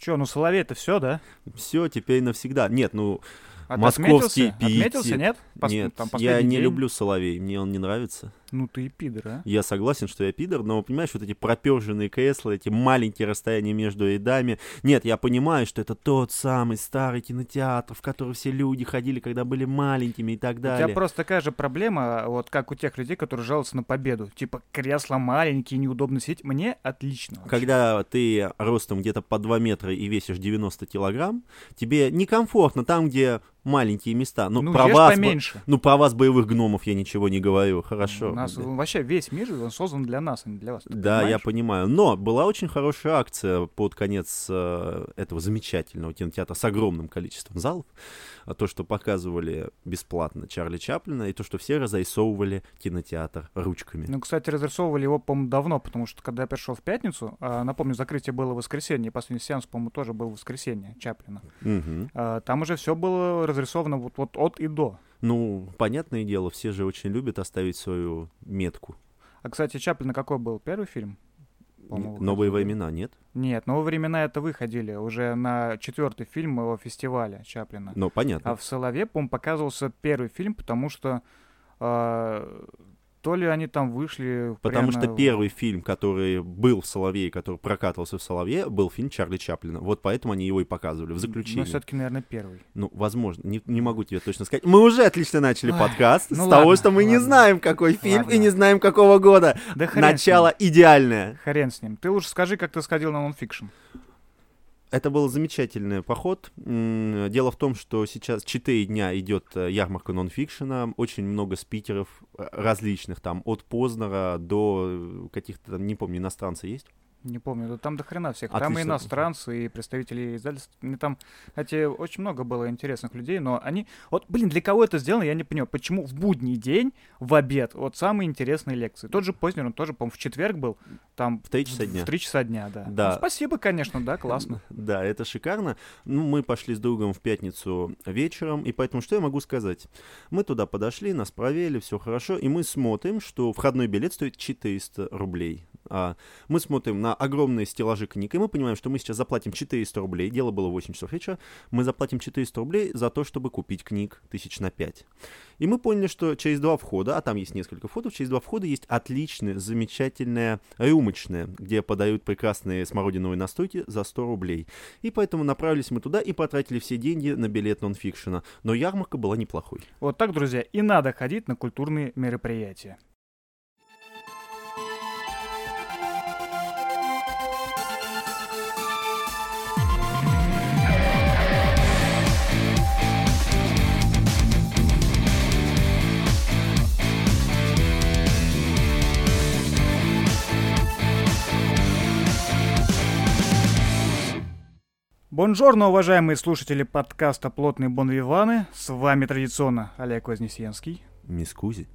Че, ну Соловей-то все, да? Все, теперь навсегда. Нет, ну, А Московский отметился? Отметился, пиетет. нет? Пос- нет, там я не день. люблю Соловей, мне он не нравится. Ну ты и пидор, а? Я согласен, что я пидор, но, понимаешь, вот эти проперженные кресла, эти маленькие расстояния между рядами. Нет, я понимаю, что это тот самый старый кинотеатр, в который все люди ходили, когда были маленькими и так У далее. тебя просто такая же проблема, вот как у тех людей, которые жалуются на победу. Типа, кресла маленькие, неудобно сидеть. Мне отлично. вообще. Когда ты ростом где-то по 2 метра и весишь 90 килограмм, тебе некомфортно там, где маленькие места. Ну, Ну, про вас, поменьше. ну, про вас, боевых гномов, я ничего не говорю. Хорошо. Нас Да. вообще весь мир, он создан для нас, а не для вас. ты Да, я понимаешь? понимаю. Но была очень хорошая акция под конец э, этого замечательного кинотеатра с огромным количеством залов. А То, что показывали бесплатно Чарли Чаплина, и то, что все разрисовывали кинотеатр ручками. Ну, кстати, разрисовывали его, по-моему, давно, потому что когда я пришел в пятницу, а, напомню, закрытие было в воскресенье, последний сеанс, по-моему, тоже был в воскресенье Чаплина. А, там уже все было разрисовано вот, вот от и до. Ну, понятное дело, все же очень любят оставить свою метку. А, кстати, Чаплина какой был? Первый фильм? По-моему, Новые выходил. времена, нет? Нет, новые времена это выходили уже на четвертый фильм его фестиваля Чаплина. Ну, понятно. А в Солове, по-моему, показывался первый фильм, потому что а, то ли они там вышли Потому прямо что первый фильм, который был в Соловье, который прокатывался в Соловье, был фильм Чарли Чаплина. Вот поэтому они его и показывали в заключении. Ну, все-таки, наверное, первый. Ну, возможно, не, не могу тебе точно сказать. Мы уже отлично начали Ой, подкаст ну с ладно, того, что мы не ладно. знаем, какой фильм Ладно. и не знаем, какого года. Да Начало идеальное. Хрен с ним. Ты лучше скажи, как ты сходил на нонфикшн. Это был замечательный поход. Дело в том, что сейчас 4 дня идет э, ярмарка нонфикшена. Очень много спикеров э, различных, там, от Познера до э, каких-то, не помню, иностранцы есть? Не помню, там до хрена всех. Там и Отлично. иностранцы, и представители издательств. Мне там, кстати, очень много было интересных людей, но они... Вот, блин, для кого это сделано, я не понимаю. Почему в будний день, в обед, вот самые интересные лекции. Тот же Познер, он тоже, по-моему, в четверг был. Там В 3 часа дня. В 3 часа дня, да. Да. Ну, спасибо, конечно, да, классно. Да, это шикарно. Ну, мы пошли с другом в пятницу вечером, и поэтому что я могу сказать? Мы туда подошли, нас проверили, все хорошо, и мы смотрим, что входной билет стоит 400 рублей. А мы смотрим на огромные стеллажи книг, и мы понимаем, что мы сейчас заплатим 400 рублей, дело было в 8 часов вечера, мы заплатим 400 рублей за то, чтобы купить книг тысяч на 5. И мы поняли, что через два входа, а там есть несколько входов, через два входа есть отличная, замечательная рюмочная, где подают прекрасные смородиновые настойки за 100 рублей. И поэтому направились мы туда и потратили все деньги на билет нонфикшена. Но ярмарка была неплохой. Вот так, друзья, и надо ходить на культурные мероприятия. Бонжорно, уважаемые слушатели подкаста «Плотные бонвиваны». С вами традиционно Олег Вознесенский. Мискузи.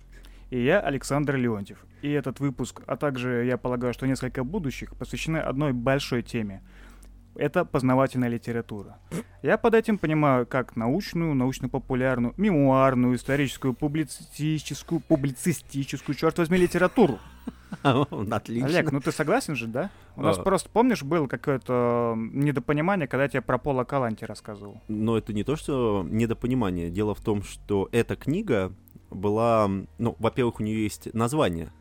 И я, Александр Леонтьев. И этот выпуск, а также, я полагаю, что несколько будущих, посвящены одной большой теме. Это познавательная литература. Я под этим понимаю как научную, научно-популярную, мемуарную, историческую, публицистическую, публицистическую, черт возьми, литературу. Отлично. Олег, ну ты согласен же, да? У нас А. просто, помнишь, было какое-то недопонимание, когда я тебе про Пола Каланти рассказывал. Но это не то, что недопонимание. Дело в том, что эта книга была... Ну, во-первых, у нее есть название.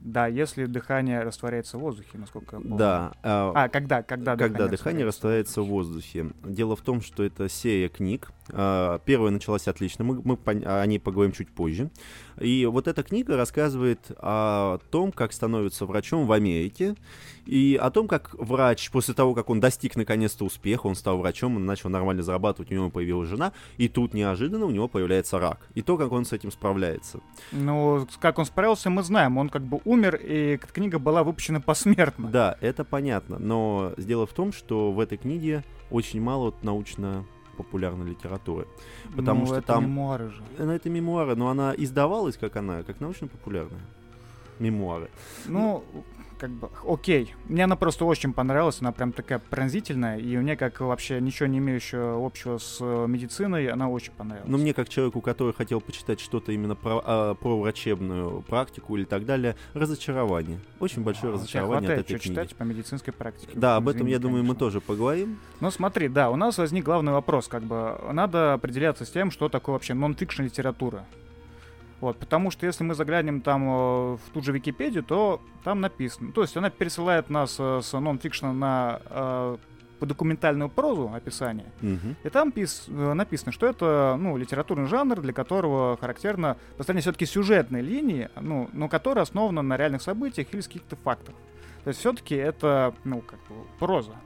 Да, если дыхание растворяется в воздухе, насколько я помню. Да. а, А, когда, когда когда дыхание растворяется в воздухе. Дело в том, что это серия книг. А, Первая началась отлично, мы, мы о ней поговорим чуть позже. И вот эта книга рассказывает о том, как становится врачом в Америке, и о том, как врач, после того, как он достиг наконец-то успеха, он стал врачом, он начал нормально зарабатывать, у него появилась жена, и тут неожиданно у него появляется рак. И то, как он с этим справляется. Ну, как он справился, мы знаем. Он как бы умер, и книга была выпущена посмертно. Да, это понятно, но дело в том, что в этой книге очень мало вот научно-популярной литературы. потому Ну, что это там- мемуары же. Ну, это мемуары, но она издавалась как она, как научно-популярная. Мемуары. Ну, как бы, окей. Мне она просто очень понравилась, она прям такая пронзительная, и мне, как вообще ничего не имеющего общего с э, медициной, она очень понравилась. Ну, мне, как человеку, который хотел почитать что-то именно про, а, про врачебную практику или так далее, разочарование. Очень большое А, разочарование тебя от хватает этой что книги. читать по медицинской практике. Да, об этом, я думаю, мы конечно. тоже поговорим. Ну смотри, да, у нас возник главный вопрос, как бы, надо определяться с тем, что такое вообще нон-фикшн литература. Вот, потому что если мы заглянем там э, в ту же Википедию, то там написано. То есть она пересылает нас э, с нон-фикшна на э, по документальную прозу описание. Мгм. И там пис- написано, что это ну, литературный жанр, для которого характерно построение все-таки сюжетной линии, ну, но которая основана на реальных событиях или каких-то фактах. То есть все-таки это, ну, как бы, проза.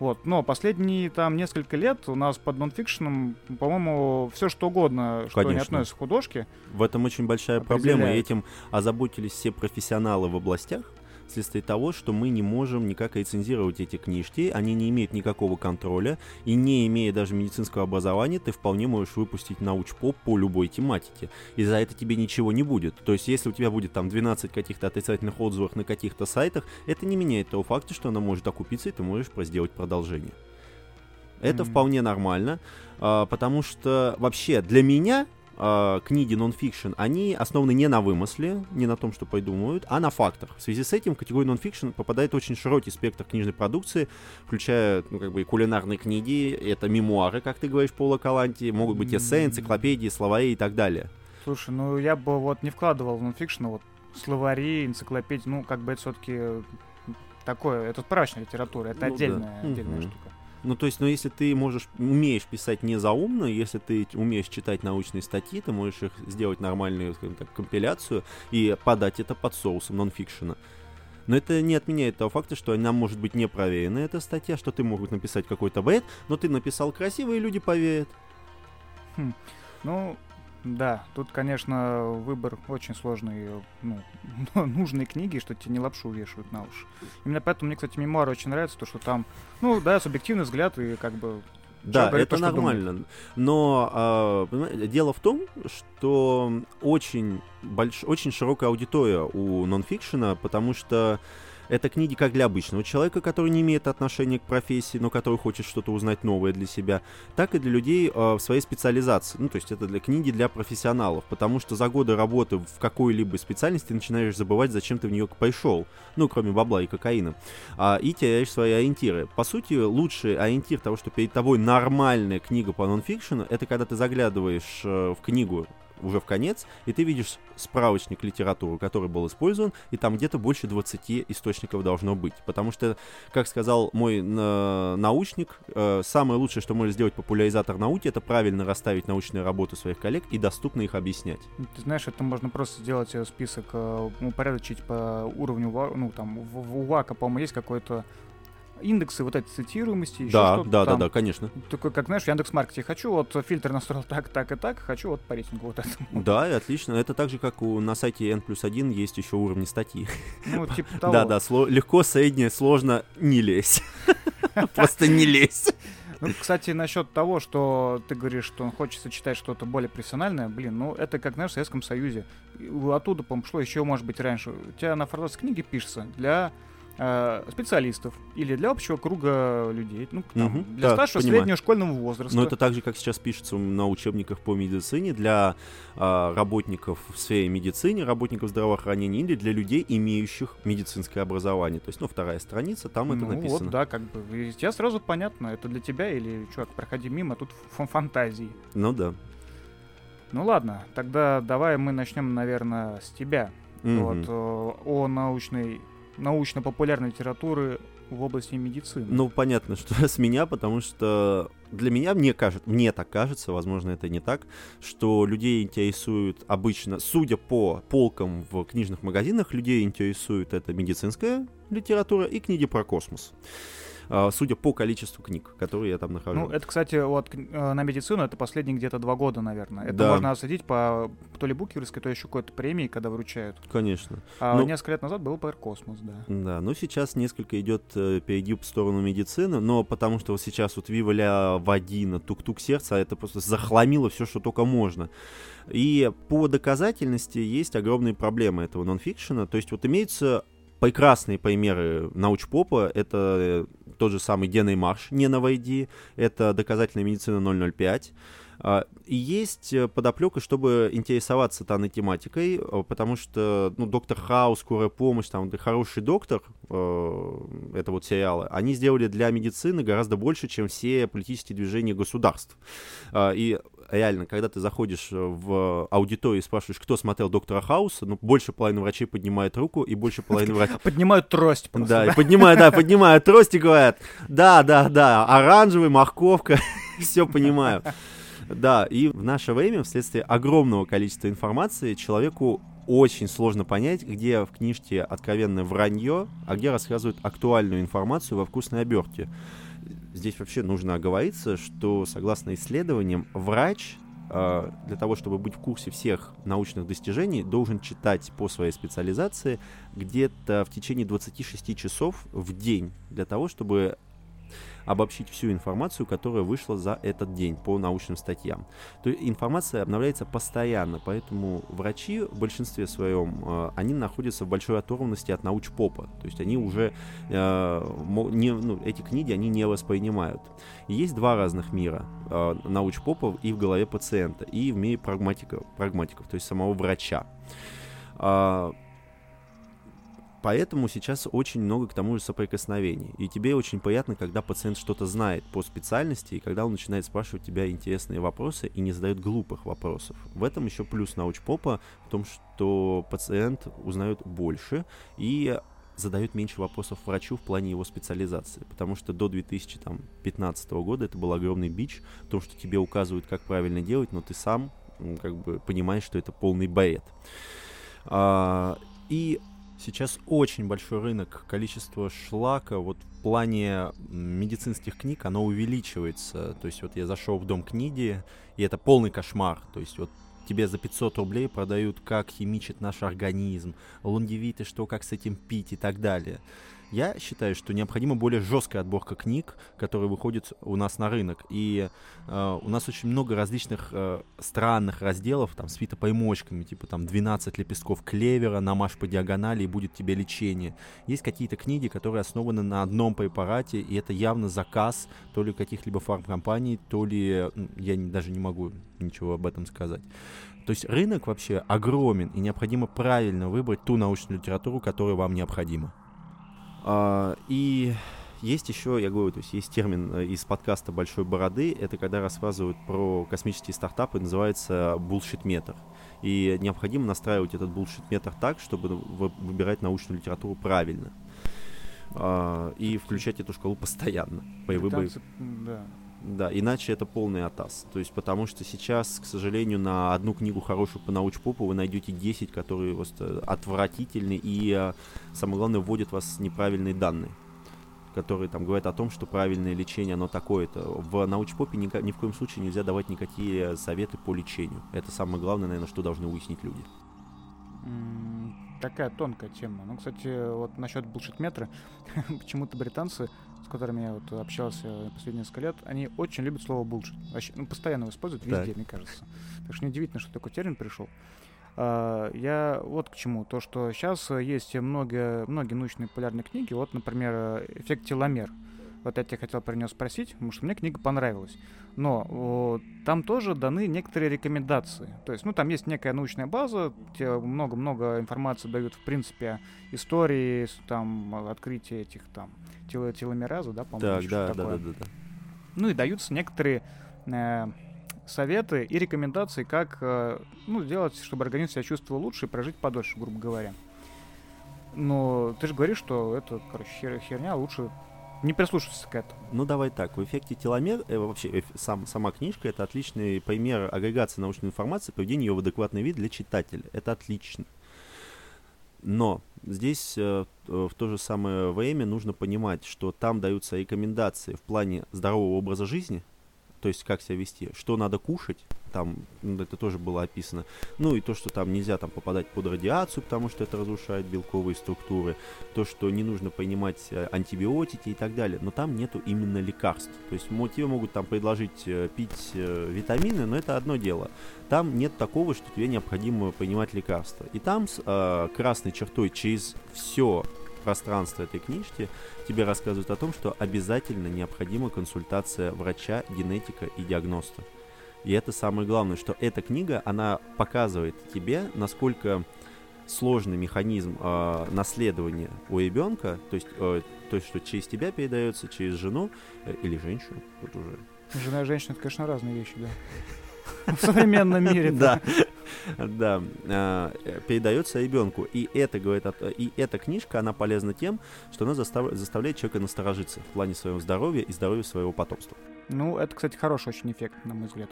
Вот. Но последние там несколько лет у нас под нонфикшеном, по-моему, все что угодно, что не Конечно. относится к художке. В этом очень большая проблема, и этим озаботились все профессионалы в областях, вследствие того, что мы не можем никак рецензировать эти книжки, они не имеют никакого контроля, и не имея даже медицинского образования, ты вполне можешь выпустить научпоп по любой тематике, и за это тебе ничего не будет. То есть, если у тебя будет там 12 каких-то отрицательных отзывов на каких-то сайтах, это не меняет того факта, что она может окупиться, и ты можешь сделать продолжение. Это Мгм. вполне нормально, а, потому что вообще для меня а, книги нон-фикшн, они основаны не на вымысле, не на том, что придумывают, а на фактах. В связи с этим в категорию нон-фикшн попадает очень широкий спектр книжной продукции, включая, ну, как бы, и кулинарные книги, это мемуары, как ты говоришь, Пола Каланити, могут быть эссе, энциклопедии, словари и так далее. Слушай, ну я бы вот не вкладывал в нонфикшн вот словари, энциклопедии, ну как бы это все-таки такое, это справочная литература, это Ну да. отдельная, Мгм. отдельная штука. Ну, то есть, ну, если ты можешь, умеешь писать не заумно, если ты умеешь читать научные статьи, ты можешь их сделать нормальную, скажем так, компиляцию и подать это под соусом нонфикшена. Но это не отменяет того факта, что она может быть не проверена, эта статья, что ты могут написать какой-то бред, но ты написал красиво, и люди поверят. Ну, да, тут, конечно, выбор очень сложный, ну, нужные книги, что тебе не лапшу вешают на уши. Именно поэтому мне, кстати, мемуары очень нравятся, то, что там, ну, да, субъективный взгляд и как бы Да, это то, нормально. Но понимаете, дело в том, что очень, больш... очень широкая аудитория у нонфикшена, потому что это книги как для обычного человека, который не имеет отношения к профессии, но который хочет что-то узнать новое для себя, так и для людей а, в своей специализации. Ну, то есть это для книги для профессионалов, потому что за годы работы в какой-либо специальности начинаешь забывать, зачем ты в нее пришел, ну, кроме бабла и кокаина, а, и теряешь свои ориентиры. По сути, лучший ориентир того, что перед тобой нормальная книга по нонфикшену, это когда ты заглядываешь э, в книгу уже в конец, и ты видишь справочник литературы, который был использован, и там где-то больше 20 источников должно быть. Потому что, как сказал мой на- научник, э, самое лучшее, что может сделать популяризатор науки, это правильно расставить научные работы своих коллег и доступно их объяснять. Ты знаешь, это можно просто сделать э, список, э, упорядочить по уровню, ну, там, в- в- у ВАКа, по-моему, есть какой-то индексы вот эти цитируемости, еще да, что-то да, да, там. да, конечно. Такой, как, знаешь, в Яндекс.Маркете хочу, вот фильтр настроил так, так и так, хочу вот по рейтингу вот этому. Да, и отлично. Это так же, как у, на сайте N плюс 1 есть еще уровни статьи. Ну, типа того. Да, да, сло- легко, среднее, сложно, не лезь. Просто не лезь. Ну, кстати, насчет того, что ты говоришь, что хочется читать что-то более профессиональное, блин, ну это как, знаешь, в Советском Союзе. Оттуда, по-моему, шло еще, может быть, раньше. У тебя на фордовской книге пишется для э, специалистов или для общего круга людей. Ну, там, Мгм, для да, старшего понимаю. среднего школьного возраста. Но это так же, как сейчас пишется на учебниках по медицине для а, работников в сфере медицины, работников здравоохранения или для людей, имеющих медицинское образование. То есть, ну, вторая страница, там это ну, написано. вот, да, как бы. И тебе сразу понятно, это для тебя или, чувак, проходи мимо, тут фантазии. Ну да. Ну ладно, тогда давай мы начнем, наверное, с тебя. Мгм. вот, э, о научной, научно-популярной литературы в области медицины. Ну, понятно, что с меня, потому что для меня, мне кажется, мне так кажется, возможно, это не так, что людей интересует обычно, судя по полкам в книжных магазинах, людей интересует это медицинская литература и книги про космос. Судя по количеству книг, которые я там нахожу. Ну, это, кстати, вот э, на медицину это последние где-то два года, наверное. Это Да. можно осадить по то ли букерской, то еще какой-то премии, когда вручают. Конечно. А Ну- несколько лет назад был про космос, да. Да, ну сейчас несколько идет э, перегиб в сторону медицины, но потому что вот сейчас вот Вива ля Вадина, тук-тук сердца, это просто захламило все, что только можно. И по доказательности есть огромные проблемы этого нонфикшена. То есть вот имеются прекрасные примеры научпопа — это тот же самый Генный марш, не на Войди, это доказательная медицина 005, а, и есть э, подоплека, чтобы интересоваться данной тематикой, э, потому что, ну, Доктор Хаус, Скорая помощь, там, Хороший доктор, э, это вот сериалы, они сделали для медицины гораздо больше, чем все политические движения государств. Э, и реально, когда ты заходишь в аудиторию и спрашиваешь, кто смотрел Доктора Хауса, ну, больше половины врачей поднимает руку, и больше половины врачей... Поднимают трость просто. Да, поднимают, да, поднимают трость и говорят, да, да, да, оранжевый, морковка, все понимаю. Да, и в наше время, вследствие огромного количества информации, человеку очень сложно понять, где в книжке откровенное вранье, а где рассказывают актуальную информацию во вкусной обертке. Здесь вообще нужно оговориться, что согласно исследованиям, врач э, для того, чтобы быть в курсе всех научных достижений, должен читать по своей специализации где-то в течение 26 часов в день, для того, чтобы обобщить всю информацию, которая вышла за этот день по научным статьям. То есть информация обновляется постоянно, поэтому врачи в большинстве своем, э, они находятся в большой оторванности от научпопа. То есть они уже, э, не, ну, эти книги они не воспринимают. Есть два разных мира э, научпопов и в голове пациента, и в мире прагматиков, прагматиков то есть самого врача. А, Поэтому сейчас очень много к тому же соприкосновений. И тебе очень приятно, когда пациент что-то знает по специальности, и когда он начинает спрашивать тебя интересные вопросы и не задает глупых вопросов. В этом еще плюс научпопа в том, что пациент узнает больше и задает меньше вопросов врачу в плане его специализации. Потому что до 2015 года это был огромный бич в том, что тебе указывают, как правильно делать, но ты сам как бы понимаешь, что это полный бред. А, и Сейчас очень большой рынок, количество шлака вот в плане медицинских книг, оно увеличивается. То есть вот я зашел в дом книги, и это полный кошмар. То есть вот тебе за 500 рублей продают, как химичит наш организм, лонгевиты, что, как с этим пить и так далее. Я считаю, что необходима более жесткая отборка книг, которые выходят у нас на рынок. И э, у нас очень много различных э, странных разделов, там, с фитопоймочками, типа там 12 лепестков клевера, намажь по диагонали и будет тебе лечение. Есть какие-то книги, которые основаны на одном препарате, и это явно заказ то ли каких-либо фармкомпаний, то ли я не, даже не могу ничего об этом сказать. То есть рынок вообще огромен, и необходимо правильно выбрать ту научную литературу, которая вам необходима. А, и есть еще, я говорю, то есть есть термин э, из подкаста «Большой бороды», это когда рассказывают про космические стартапы, называется «булшит-метр». И необходимо настраивать этот булшит-метр так, чтобы выбирать научную литературу правильно. А, и включать эту шкалу постоянно. По выборе. Да. Да, иначе это полный атас. То есть потому что сейчас, к сожалению, на одну книгу хорошую по научпопу вы найдете 10, которые просто отвратительны и, э, самое главное, вводят вас неправильные данные которые там говорят о том, что правильное лечение, оно такое-то. В научпопе ни, ни в коем случае нельзя давать никакие советы по лечению. Это самое главное, наверное, что должны уяснить люди. Такая тонкая тема. Ну, кстати, вот насчет булшит-метра, почему-то британцы которыми я вот общался последние несколько лет, они очень любят слово bullshit. Вообще, ну, постоянно его используют везде, так. мне кажется. Так что неудивительно, что такой термин пришел. Uh, я вот к чему. То, что сейчас есть много, многие научные популярные книги. Вот, например, «Эффект теломер». Вот я тебя хотел про нее спросить, потому что мне книга понравилась. Но о, там тоже даны некоторые рекомендации. То есть, ну, там есть некая научная база, тебе много-много информации дают, в принципе, истории, там, открытие этих там тело теломеразу, да, по-моему. Так, да, да, да, да, да. Ну и даются некоторые э, советы и рекомендации, как э, ну, сделать, чтобы организм себя чувствовал лучше и прожить подольше, грубо говоря. Но ты же говоришь, что это, короче, хер, херня, лучше не прислушиваться к этому. Ну давай так, в эффекте теломер, э, вообще э, сам, сама книжка это отличный пример агрегации научной информации, поведения ее в адекватный вид для читателя. Это отлично. Но здесь э, в то же самое время нужно понимать, что там даются рекомендации в плане здорового образа жизни, то есть как себя вести, что надо кушать, там ну, это тоже было описано. Ну и то, что там нельзя там попадать под радиацию, потому что это разрушает белковые структуры, то, что не нужно принимать э, антибиотики и так далее. Но там нету именно лекарств. То есть тебе могут там предложить э, пить э, витамины, но это одно дело. Там нет такого, что тебе необходимо принимать лекарства. И там с э, красной чертой через все пространство этой книжки тебе рассказывают о том, что обязательно необходима консультация врача, генетика и диагноста. И это самое главное, что эта книга, она показывает тебе, насколько сложный механизм э, наследования у ребенка, то есть, э, то есть, что через тебя передается, через жену э, или женщину, вот уже. Жена и женщина, это, конечно, разные вещи, да. В современном мире. Да, да, передается ребенку. И это говорит, и эта книжка, она полезна тем, что она заставляет человека насторожиться в плане своего здоровья и здоровья своего потомства. Ну, это, кстати, хороший очень эффект, на мой взгляд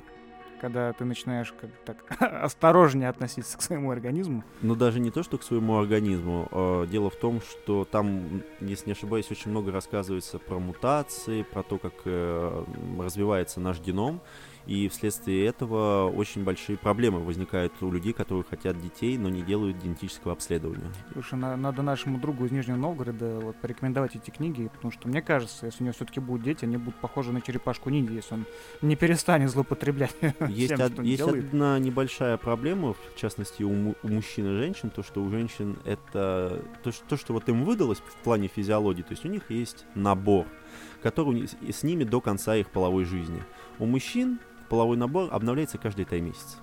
когда ты начинаешь как так осторожнее относиться к своему организму. Ну, даже не то, что к своему организму. А дело в том, что там, если не ошибаюсь, очень много рассказывается про мутации, про то, как э, развивается наш геном. И вследствие этого очень большие проблемы возникают у людей, которые хотят детей, но не делают генетического обследования. Слушай, на, надо нашему другу из Нижнего Новгорода вот, порекомендовать эти книги, потому что мне кажется, если у него все-таки будут дети, они будут похожи на черепашку ниндзя, если он не перестанет злоупотреблять. Есть, тем, од, есть одна небольшая проблема, в частности у, у мужчин и женщин, то, что у женщин это то, что, то, что вот им выдалось в плане физиологии, то есть у них есть набор, который с ними до конца их половой жизни. У мужчин половой набор обновляется каждые три месяца.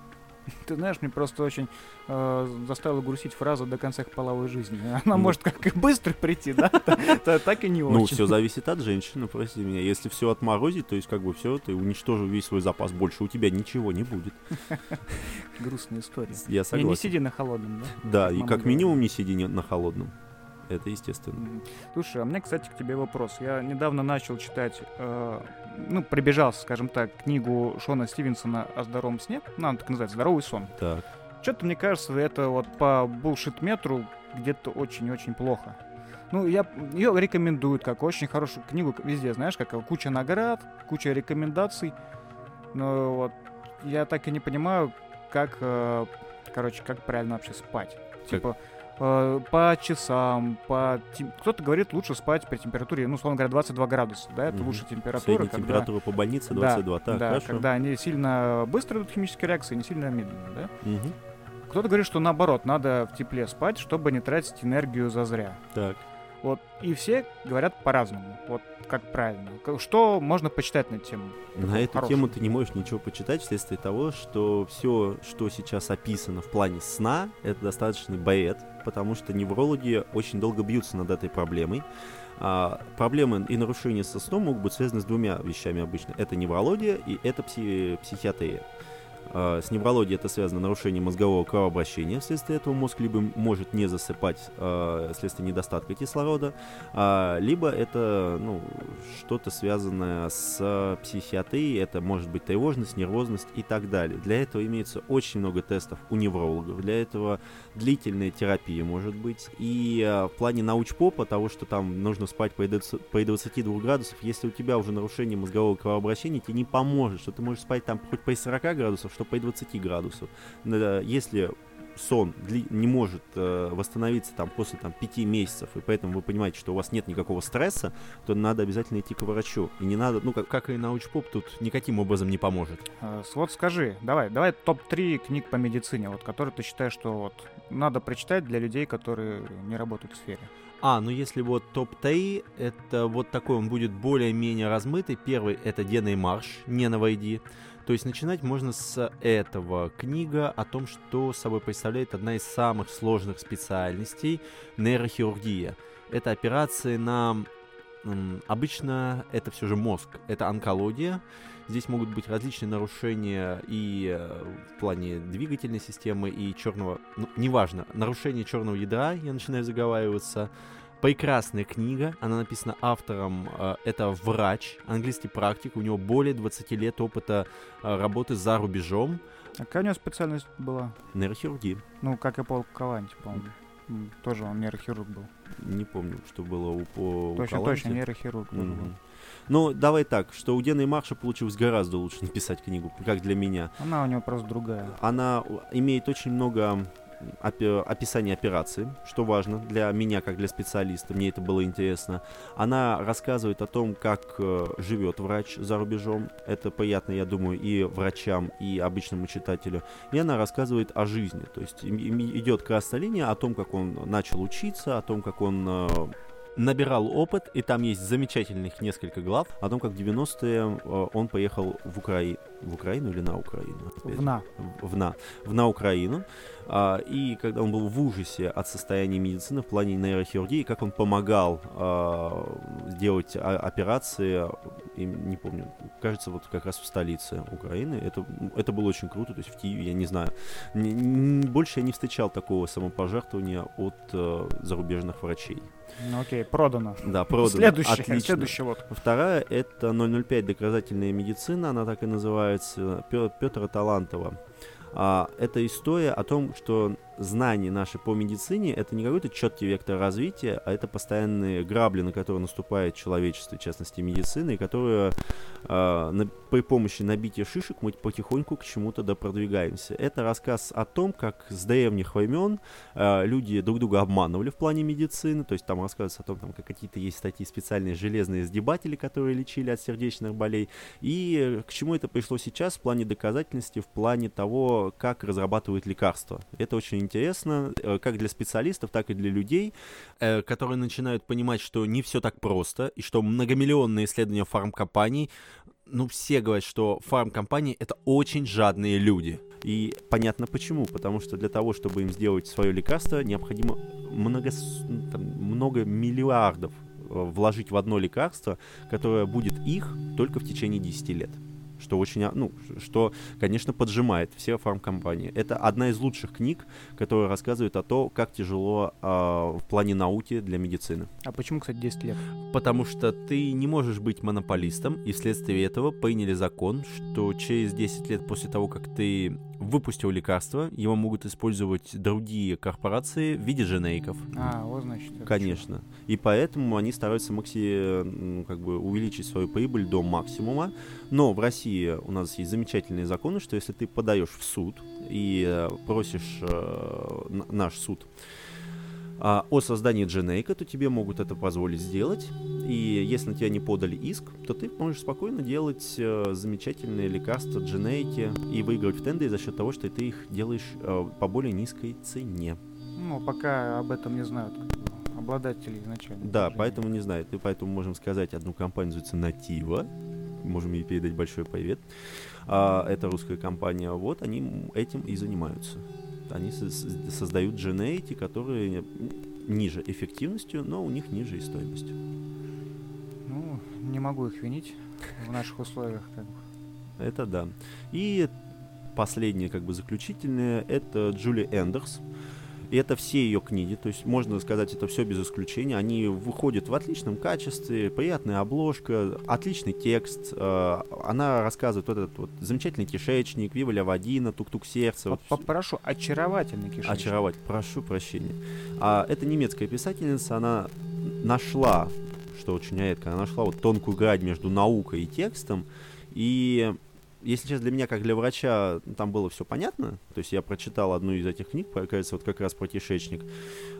Ты знаешь, мне просто очень э, заставила грустить фразу до конца их половой жизни. Она ну, может как и быстро прийти, да? Так и не ну, очень. Ну, все зависит от женщины, прости меня. Если все отморозить, то есть как бы все, ты уничтожил весь свой запас. Больше у тебя ничего не будет. Грустная история. Я согласен. Не сиди на холодном, да? Да, и как минимум не сиди на холодном. Это естественно. Слушай, а у меня, кстати, к тебе вопрос. Я недавно начал читать, э, ну, прибежался, скажем так, книгу Шона Стивенсона о здоровом сне. Ну, она так называется «Здоровый сон». Так. Что-то, мне кажется, это вот по булшит-метру где-то очень-очень плохо. Ну, я ее рекомендуют как очень хорошую книгу везде, знаешь, как куча наград, куча рекомендаций. Но вот я так и не понимаю, как, э, короче, как правильно вообще спать. Как? Типа, Э, по часам, по... Кто-то говорит, лучше спать при температуре, ну, условно говоря, 22 градуса, да, это mm-hmm. лучшая температура. Средняя когда... температура по больнице 22, да, так, да, хорошо. когда они сильно быстро идут химические реакции, не сильно медленно, да. Mm-hmm. Кто-то говорит, что наоборот, надо в тепле спать, чтобы не тратить энергию зазря. Так. Вот, и все говорят по-разному. Вот как правильно. Что можно почитать на эту тему? На эту хорошую? тему ты не можешь ничего почитать вследствие того, что все, что сейчас описано в плане сна, это достаточный бред, потому что неврологи очень долго бьются над этой проблемой. А, проблемы и нарушения со сном могут быть связаны с двумя вещами обычно. Это неврология и это пси- психиатрия. А, с неврологией это связано нарушение мозгового кровообращения, вследствие этого мозг либо может не засыпать э, вследствие недостатка кислорода, э, либо это ну, что-то связанное с психиатрией, это может быть тревожность, нервозность и так далее. Для этого имеется очень много тестов у неврологов, для этого длительная терапия может быть. И в плане научпопа, того, что там нужно спать при 22 градусов, если у тебя уже нарушение мозгового кровообращения, тебе не поможет, что ты можешь спать там хоть при 40 градусов, что по 20 градусов. Если сон не может э, восстановиться там после там 5 месяцев, и поэтому вы понимаете, что у вас нет никакого стресса, то надо обязательно идти к врачу. И не надо, ну, как, как и научпоп, тут никаким образом не поможет. Э, вот скажи, давай, давай топ-3 книг по медицине, вот, которые ты считаешь, что вот надо прочитать для людей, которые не работают в сфере. А, ну если вот топ-3, это вот такой он будет более-менее размытый. Первый это Дена и Марш, не на войди. То есть начинать можно с этого. Книга о том, что собой представляет одна из самых сложных специальностей – нейрохирургия. Это операции на... Обычно это все же мозг, это онкология. Здесь могут быть различные нарушения и э, в плане двигательной системы, и черного... Ну, неважно, нарушение черного ядра, я начинаю заговариваться, Прекрасная книга, она написана автором, э, это врач, английский практик, у него более 20 лет опыта э, работы за рубежом. А какая у него специальность была? Нейрохирургия. Ну, как и Пол Каланти, по-моему. Тоже он нейрохирург был. Не помню, что было у, по, точно, у Точно, нейрохирург был. Mm-hmm. Ну, давай так, что у Дены и Марша получилось гораздо лучше написать книгу, как для меня. Она у него просто другая. Она имеет очень много описание операции, что важно для меня, как для специалиста, мне это было интересно. Она рассказывает о том, как э, живет врач за рубежом. Это приятно, я думаю, и врачам, и обычному читателю. И она рассказывает о жизни. То есть идет красная линия о том, как он начал учиться, о том, как он э, набирал опыт, и там есть замечательных несколько глав о том, как в 90-е э, он поехал в Украину. В Украину или на Украину? Опять. В на. В, на, в на Украину. А, и когда он был в ужасе от состояния медицины в плане нейрохирургии, как он помогал а, делать операции, не помню, кажется, вот как раз в столице Украины. Это, это было очень круто, то есть в Киеве, я не знаю. Больше я не встречал такого самопожертвования от э, зарубежных врачей. Ну окей, продано. Да, продано. Следующий, Отлично. следующий вот. Вторая — это 005 «Доказательная медицина», она так и называется, Петра Талантова. А, это история о том, что знания наши по медицине — это не какой-то четкий вектор развития, а это постоянные грабли, на которые наступает человечество, в частности медицина, и которые а, на- при помощи набития шишек мы потихоньку к чему-то допродвигаемся. Это рассказ о том, как с древних времен а, люди друг друга обманывали в плане медицины, то есть там рассказывается о том, там, как какие-то есть статьи специальные железные сдебатели, которые лечили от сердечных болей, и э, к чему это пришло сейчас в плане доказательности, в плане того, как разрабатывают лекарства. Это очень интересно, э, как для специалистов, так и для людей, э, которые начинают понимать, что не все так просто, и что многомиллионные исследования фармкомпаний ну, все говорят, что фармкомпании — это очень жадные люди. И понятно почему. Потому что для того, чтобы им сделать свое лекарство, необходимо много, там, много миллиардов э, вложить в одно лекарство, которое будет их только в течение 10 лет. Что очень, а, ну, что, конечно, поджимает все фармкомпании. Это одна из лучших книг, которая рассказывает о том, как тяжело а, в плане науки для медицины. А почему, кстати, 10 лет? Потому что ты не можешь быть монополистом, и вследствие этого приняли закон, что через 10 лет после того, как ты выпустил лекарство, его могут использовать другие корпорации в виде женейков. А, вот значит. Конечно. И поэтому они стараются макси... ну, как бы увеличить свою прибыль до максимума. Но в России у нас есть замечательные законы, что если ты подаешь в суд и э, просишь э, наш суд а, о создании дженейка, то тебе могут это позволить сделать. И если на тебя не подали иск, то ты можешь спокойно делать э, замечательные лекарства дженейки и выигрывать в тендере за счет того, что ты их делаешь э, по более низкой цене. Ну, пока об этом не знают обладатели изначально. Да, поэтому не знаю. И поэтому можем сказать, одну компанию называется Nativa. Можем ей передать большой привет. А, это русская компания. Вот они этим и занимаются. Они создают дженейти, которые ниже эффективностью, но у них ниже и стоимостью. Ну, не могу их винить в наших условиях. Как бы. Это да. И последнее, как бы заключительное, это Джули Эндерс. И это все ее книги, то есть можно сказать, это все без исключения. Они выходят в отличном качестве, приятная обложка, отличный текст. э, Она рассказывает вот этот вот замечательный кишечник, Виваля Вадина, Тук-Тук сердце. вот По- Попрошу, очаровательный кишечник. очаровать. Прошу прощения. А, это немецкая писательница, она нашла, что очень редко, она нашла вот тонкую грань между наукой и текстом. И, если честно, для меня, как для врача, там было все понятно. То есть я прочитал одну из этих книг, кажется, вот как раз про кишечник.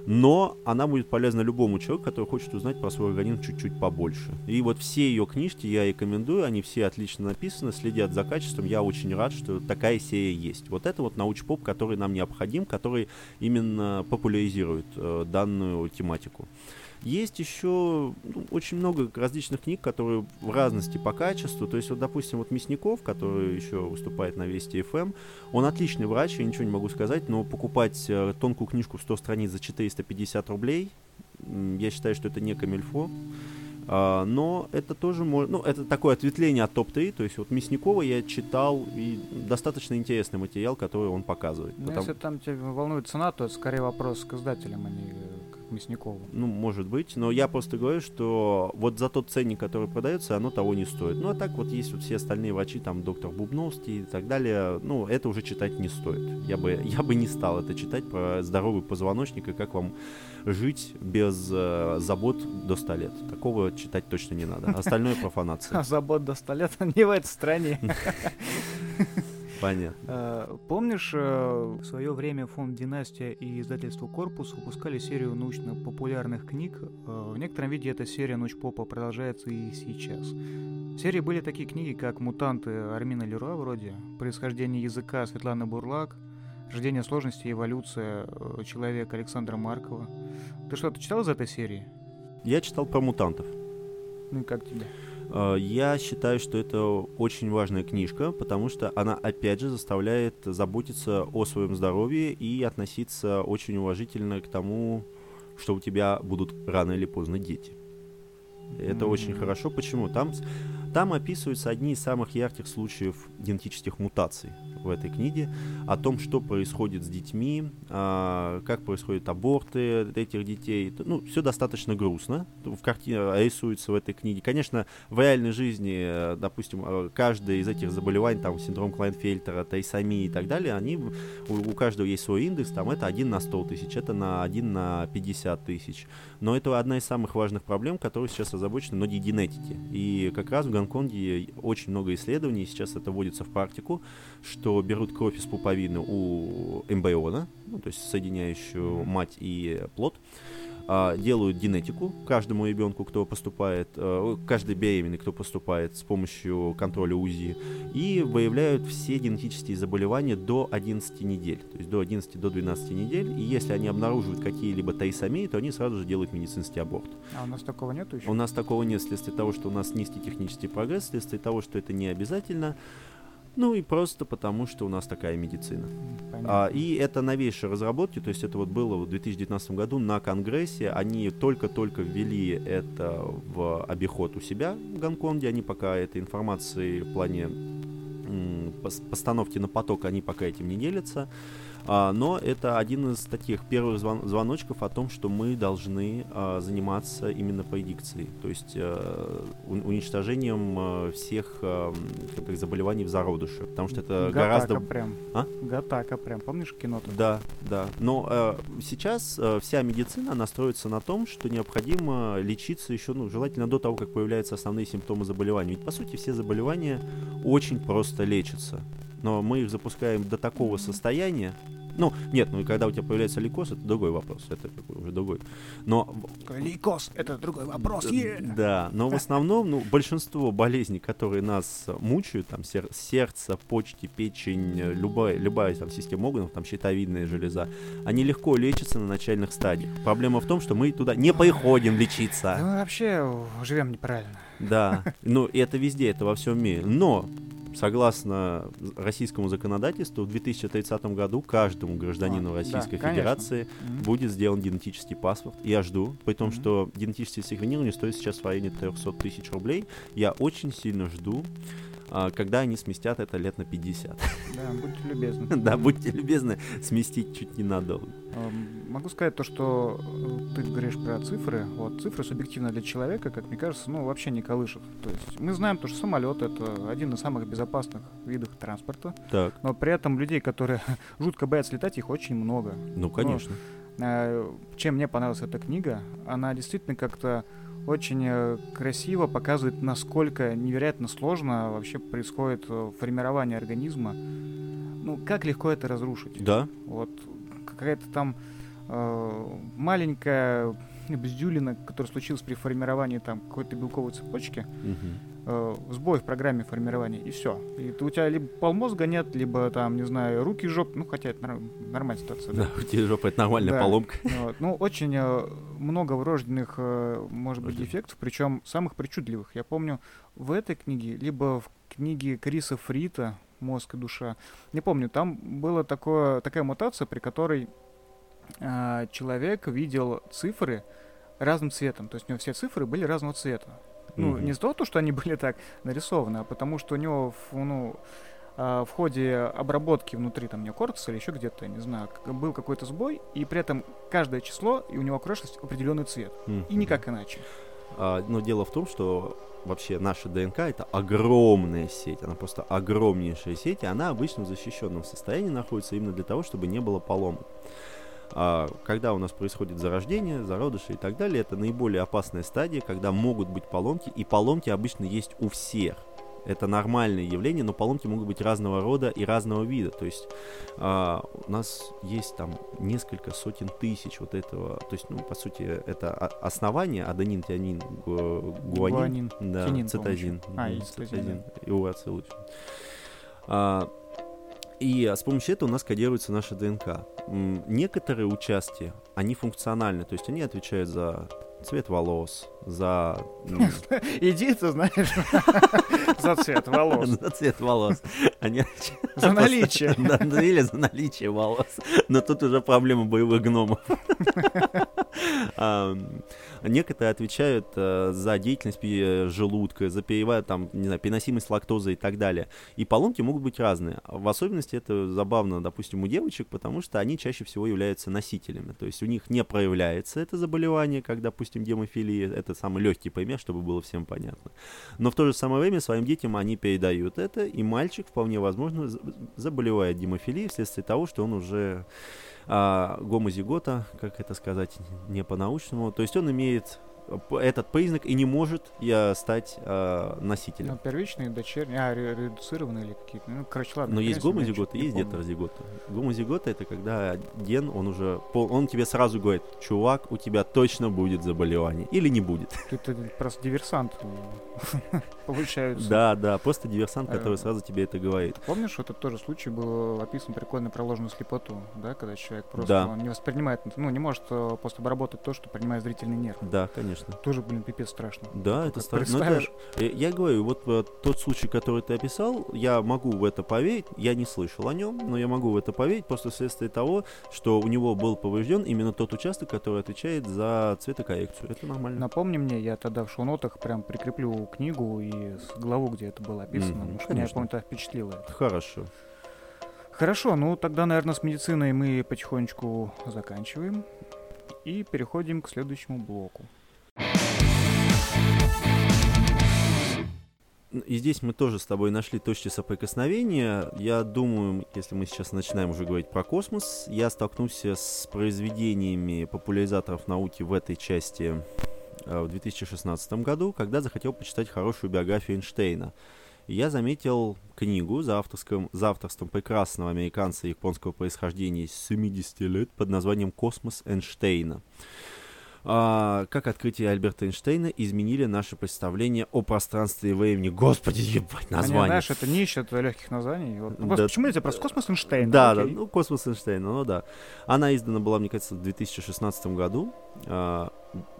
Но она будет полезна любому человеку, который хочет узнать про свой организм чуть-чуть побольше. И вот все ее книжки я рекомендую, они все отлично написаны, следят за качеством. Я очень рад, что такая серия есть. Вот это вот науч-поп, который нам необходим, который именно популяризирует э, данную тематику. Есть еще ну, очень много различных книг, которые в разности по качеству. То есть, вот, допустим, вот Мясников, который еще выступает на Вести ФМ, он отличный врач, я ничего не могу сказать, но покупать э, тонкую книжку в 100 страниц за 450 рублей, я считаю, что это не камильфо. А, но это тоже может... Ну, это такое ответвление от топ-3. То есть вот Мясникова я читал, и достаточно интересный материал, который он показывает. Ну, Потому- если там тебя волнует цена, то это скорее вопрос к издателям, а не Мясникову. Ну, может быть, но я просто говорю, что вот за тот ценник, который продается, оно того не стоит. Ну, а так вот есть вот все остальные врачи, там, доктор Бубновский и так далее, ну, это уже читать не стоит. Я бы, я бы не стал это читать про здоровый позвоночник и как вам жить без э, забот до 100 лет. Такого читать точно не надо. Остальное профанация. А забот до 100 лет не в этой стране. Понятно. А, помнишь, э, в свое время фонд «Династия» и издательство «Корпус» выпускали серию научно-популярных книг. Э, в некотором виде эта серия «Научпопа» продолжается и сейчас. В серии были такие книги, как «Мутанты» Армина Леруа вроде, «Происхождение языка» Светланы Бурлак, «Рождение сложности и эволюция» э, человека Александра Маркова. Ты что-то читал из этой серии? Я читал про мутантов. Ну и как тебе? Э, я считаю, что это очень важная книжка, потому что она, опять же, заставляет заботиться о своем здоровье и относиться очень уважительно к тому, что у тебя будут рано или поздно дети. Это mm-hmm. очень хорошо. Почему? Там, там описываются одни из самых ярких случаев генетических мутаций в этой книге, о том, что происходит с детьми, а, как происходят аборты этих детей. Ну, все достаточно грустно. В картине рисуется в этой книге. Конечно, в реальной жизни, э, допустим, э, каждое из этих заболеваний, там, синдром Клайнфельтера, тайсомии и так далее, они, у, у каждого есть свой индекс, там, это 1 на 100 тысяч, это на 1 на 50 тысяч. Но это одна из самых важных проблем, которые сейчас озабочены многие генетики. И как раз в Гонконге очень много исследований, сейчас это вводится в практику, что берут кровь из пуповины у эмбриона, ну, то есть соединяющую мать и плод, а, делают генетику каждому ребенку, кто поступает, а, каждый беременный, кто поступает с помощью контроля УЗИ, и выявляют все генетические заболевания до 11 недель, то есть до 11 до 12 недель, и если они обнаруживают какие-либо тайсомии, то они сразу же делают медицинский аборт. А у нас такого нет еще? У нас такого нет вследствие того, что у нас низкий технический прогресс, вследствие того, что это не обязательно. Ну и просто потому, что у нас такая медицина. А, и это новейшие разработки, то есть это вот было в 2019 году на Конгрессе, они только-только ввели это в обиход у себя в Гонконге, они пока этой информации в плане постановки на поток, они пока этим не делятся. А, но это один из таких первых звон звоночков о том, что мы должны а, заниматься именно предикцией, то есть а, уничтожением а, всех а, заболеваний в зародыше, потому что это Гатака гораздо... прям. А? Гатака прям, помнишь кино-то? Да, да. Но сейчас вся медицина, она строится на том, что необходимо лечиться еще, ну, желательно до того, как появляются основные симптомы заболевания. Ведь, по сути, все заболевания очень просто лечатся но мы их запускаем до такого состояния, ну, нет, ну и когда у тебя появляется лейкоз, это другой вопрос. Это уже другой. Но... Лейкоз — это другой вопрос. Yeah. Да, но в основном, ну, большинство болезней, которые нас мучают, там, сер- сердце, почки, печень, любая, любая там система органов, там, щитовидная железа, они легко лечатся на начальных стадиях. Проблема в том, что мы туда не приходим лечиться. Ну, вообще живем неправильно. Да, ну, это везде, это во всем мире. Но согласно российскому законодательству, в 2030 году каждому гражданину а, Российской да, Федерации mm-hmm. будет сделан генетический паспорт. Я жду, при том, mm-hmm. что генетическое секвенирование стоит сейчас в районе 300 тысяч рублей. Я очень сильно жду, когда они сместят это лет на 50. Да, будьте любезны. Да, будьте любезны сместить чуть ненадолго. Могу сказать то, что э, ты говоришь про цифры. Вот цифры субъективно для человека, как мне кажется, ну вообще не колышут. То есть мы знаем то, что самолет это один из самых безопасных видов транспорта. Так. Но при этом людей, которые жутко боятся летать, их очень много. Ну, конечно. Но, э, чем мне понравилась эта книга, она действительно как-то очень э, красиво показывает, насколько невероятно сложно вообще происходит э, формирование организма. Ну, как легко это разрушить. Да. Вот какая-то там э, маленькая бздюлина, которая случилась при формировании там какой-то белковой цепочки, угу. э, сбой в программе формирования, и все. И у тебя либо полмозга нет, либо там, не знаю, руки жоп, ну хотя это нар- нормальная ситуация. Да, да у тебя жопа это нормальная да. поломка. Вот. Ну, очень э, много врожденных, э, может быть, дефектов, причем самых причудливых. Я помню в этой книге, либо в книге Криса Фрита «Мозг и душа», не помню, там была такое, такая мутация, при которой э, человек видел цифры разным цветом. То есть у него все цифры были разного цвета. Ну, mm-hmm. не из-за того, что они были так нарисованы, а потому что у него, ну, а, в ходе обработки внутри там неокортекса или еще где-то, не знаю, был какой-то сбой, и при этом каждое число, и у него окрашивалось определенный цвет. Mm-hmm. И никак иначе. А, но дело в том, что вообще наша ДНК это огромная сеть, она просто огромнейшая сеть, и она обычно в защищенном состоянии находится именно для того, чтобы не было поломок. А когда у нас происходит зарождение, зародыши и так далее, это наиболее опасная стадия, когда могут быть поломки, и поломки обычно есть у всех. Это нормальное явление, но поломки могут быть разного рода и разного вида. То есть а, у нас есть там несколько сотен тысяч вот этого. То есть, ну, по сути, это основание аденин, тианин, гуанин, гуанин да, цитозин. А, и цитозин. И лучше. А, и с помощью этого у нас кодируется наша ДНК. Некоторые участки, они функциональны, то есть они отвечают за цвет волос, за... Иди ты, знаешь, за цвет волос. За цвет волос. За наличие. Или за наличие волос. Но тут уже проблема боевых гномов. Некоторые отвечают э, за деятельность желудка, за там, не знаю, переносимость лактозы и так далее. И поломки могут быть разные. В особенности это забавно, допустим, у девочек, потому что они чаще всего являются носителями. То есть у них не проявляется это заболевание, как, допустим, гемофилия, это самый легкий пример, чтобы было всем понятно. Но в то же самое время своим детям они передают это, и мальчик вполне возможно заболевает гемофилией вследствие того, что он уже а, гомозигота, как это сказать не по-научному. То есть он имеет этот признак и не может я стать э, носителем. Ну, первичные, дочерние, а, редуцированные или какие-то. Ну, короче, ладно. Но есть гомозиготы, есть гетерозиготы. Гомозигота это когда ген, он уже, он тебе сразу говорит, чувак, у тебя точно будет заболевание. Или не будет. Ты, просто диверсант получается. Да, да, просто диверсант, который э, сразу тебе это говорит. Помнишь, это тоже случай был описан прикольно про ложную слепоту, да, когда человек просто не воспринимает, ну, не может э, просто обработать то, что принимает зрительный нерв. Да, конечно конечно. Тоже, блин, пипец страшно. Да, это страшно. Это, я говорю, вот э, тот случай, который ты описал, я могу в это поверить. Я не слышал о нем, но я могу в это поверить просто вследствие того, что у него был поврежден именно тот участок, который отвечает за цветокоррекцию. Это нормально. Напомни мне, я тогда в шоу-нотах прям прикреплю книгу и главу, где это было описано. Mm-hmm, что меня, помню, это впечатлило. Это. Хорошо. Хорошо, ну тогда, наверное, с медициной мы потихонечку заканчиваем и переходим к следующему блоку. И здесь мы тоже с тобой нашли точки соприкосновения. Я думаю, если мы сейчас начинаем уже говорить про космос, я столкнулся с произведениями популяризаторов науки в этой части э, в 2016 году, когда захотел почитать хорошую биографию Эйнштейна. И я заметил книгу за, авторским, за авторством прекрасного американца японского происхождения 70 лет под названием «Космос Эйнштейна» а, как открытие Альберта Эйнштейна изменили наше представление о пространстве и времени. Господи, ебать, название. Они, знаешь, это не ищет легких названий. Вот, да. Почему это просто космос Эйнштейна? Да, Окей. да, ну космос Эйнштейна, ну да. Она издана была, мне кажется, в 2016 году. А,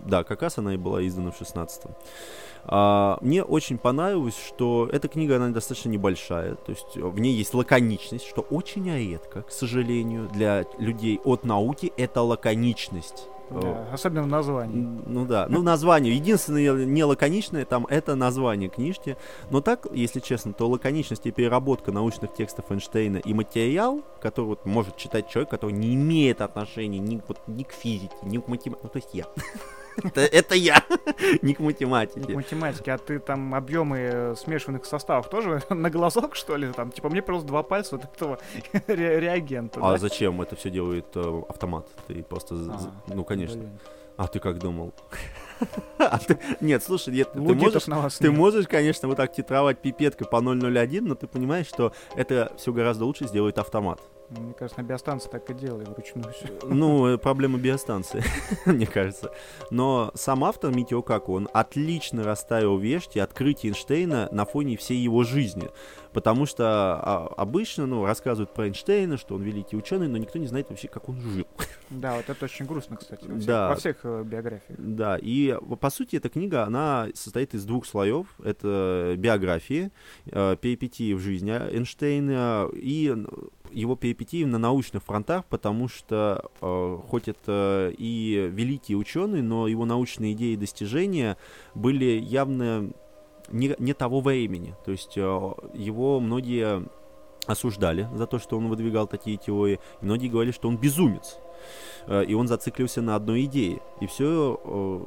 да, как раз она и была издана в 2016. А, мне очень понравилось, что эта книга, она достаточно небольшая, то есть в ней есть лаконичность, что очень редко, к сожалению, для людей от науки это лаконичность. Да, особенно в названии. Ну да, ну название. Единственное не лаконичное там это название книжки. Но так, если честно, то лаконичность и переработка научных текстов Эйнштейна и материал, который вот может читать человек, который не имеет отношения ни, вот, ни к физике, ни к математике, ну то есть я. Это, это я, не к математике. Не к математике, а ты там объемы э, смешанных составов тоже на глазок, что ли? Там, типа, мне просто два пальца вот этого ре- реагента. А да? зачем? Это все делает э, автомат. Ты просто, а, ну, конечно. Блин. А ты как думал? А ты... Нет, слушай, нет, ты, можешь, на вас ты можешь, конечно, вот так титровать пипеткой по 001, но ты понимаешь, что это все гораздо лучше сделает автомат. Мне кажется, на биостанции так и делали вручную все. Ну, э, проблема биостанции, мне кажется. Но сам автор Митио Каку, он отлично расставил вещи открытие Эйнштейна на фоне всей его жизни. Потому что а, обычно, ну, рассказывают про Эйнштейна, что он великий ученый, но никто не знает вообще, как он жил. Да, вот это очень грустно, кстати, во всех, да. во всех э, биографиях. Да, и по сути эта книга, она состоит из двух слоев. Это биографии, э, перипетии в жизни Эйнштейна и его перипетии на научных фронтах, потому что э, хоть это и великий ученый, но его научные идеи и достижения были явно не, не того времени. То есть э, его многие осуждали за то, что он выдвигал такие теории. Многие говорили, что он безумец. Э, и он зациклился на одной идее. И все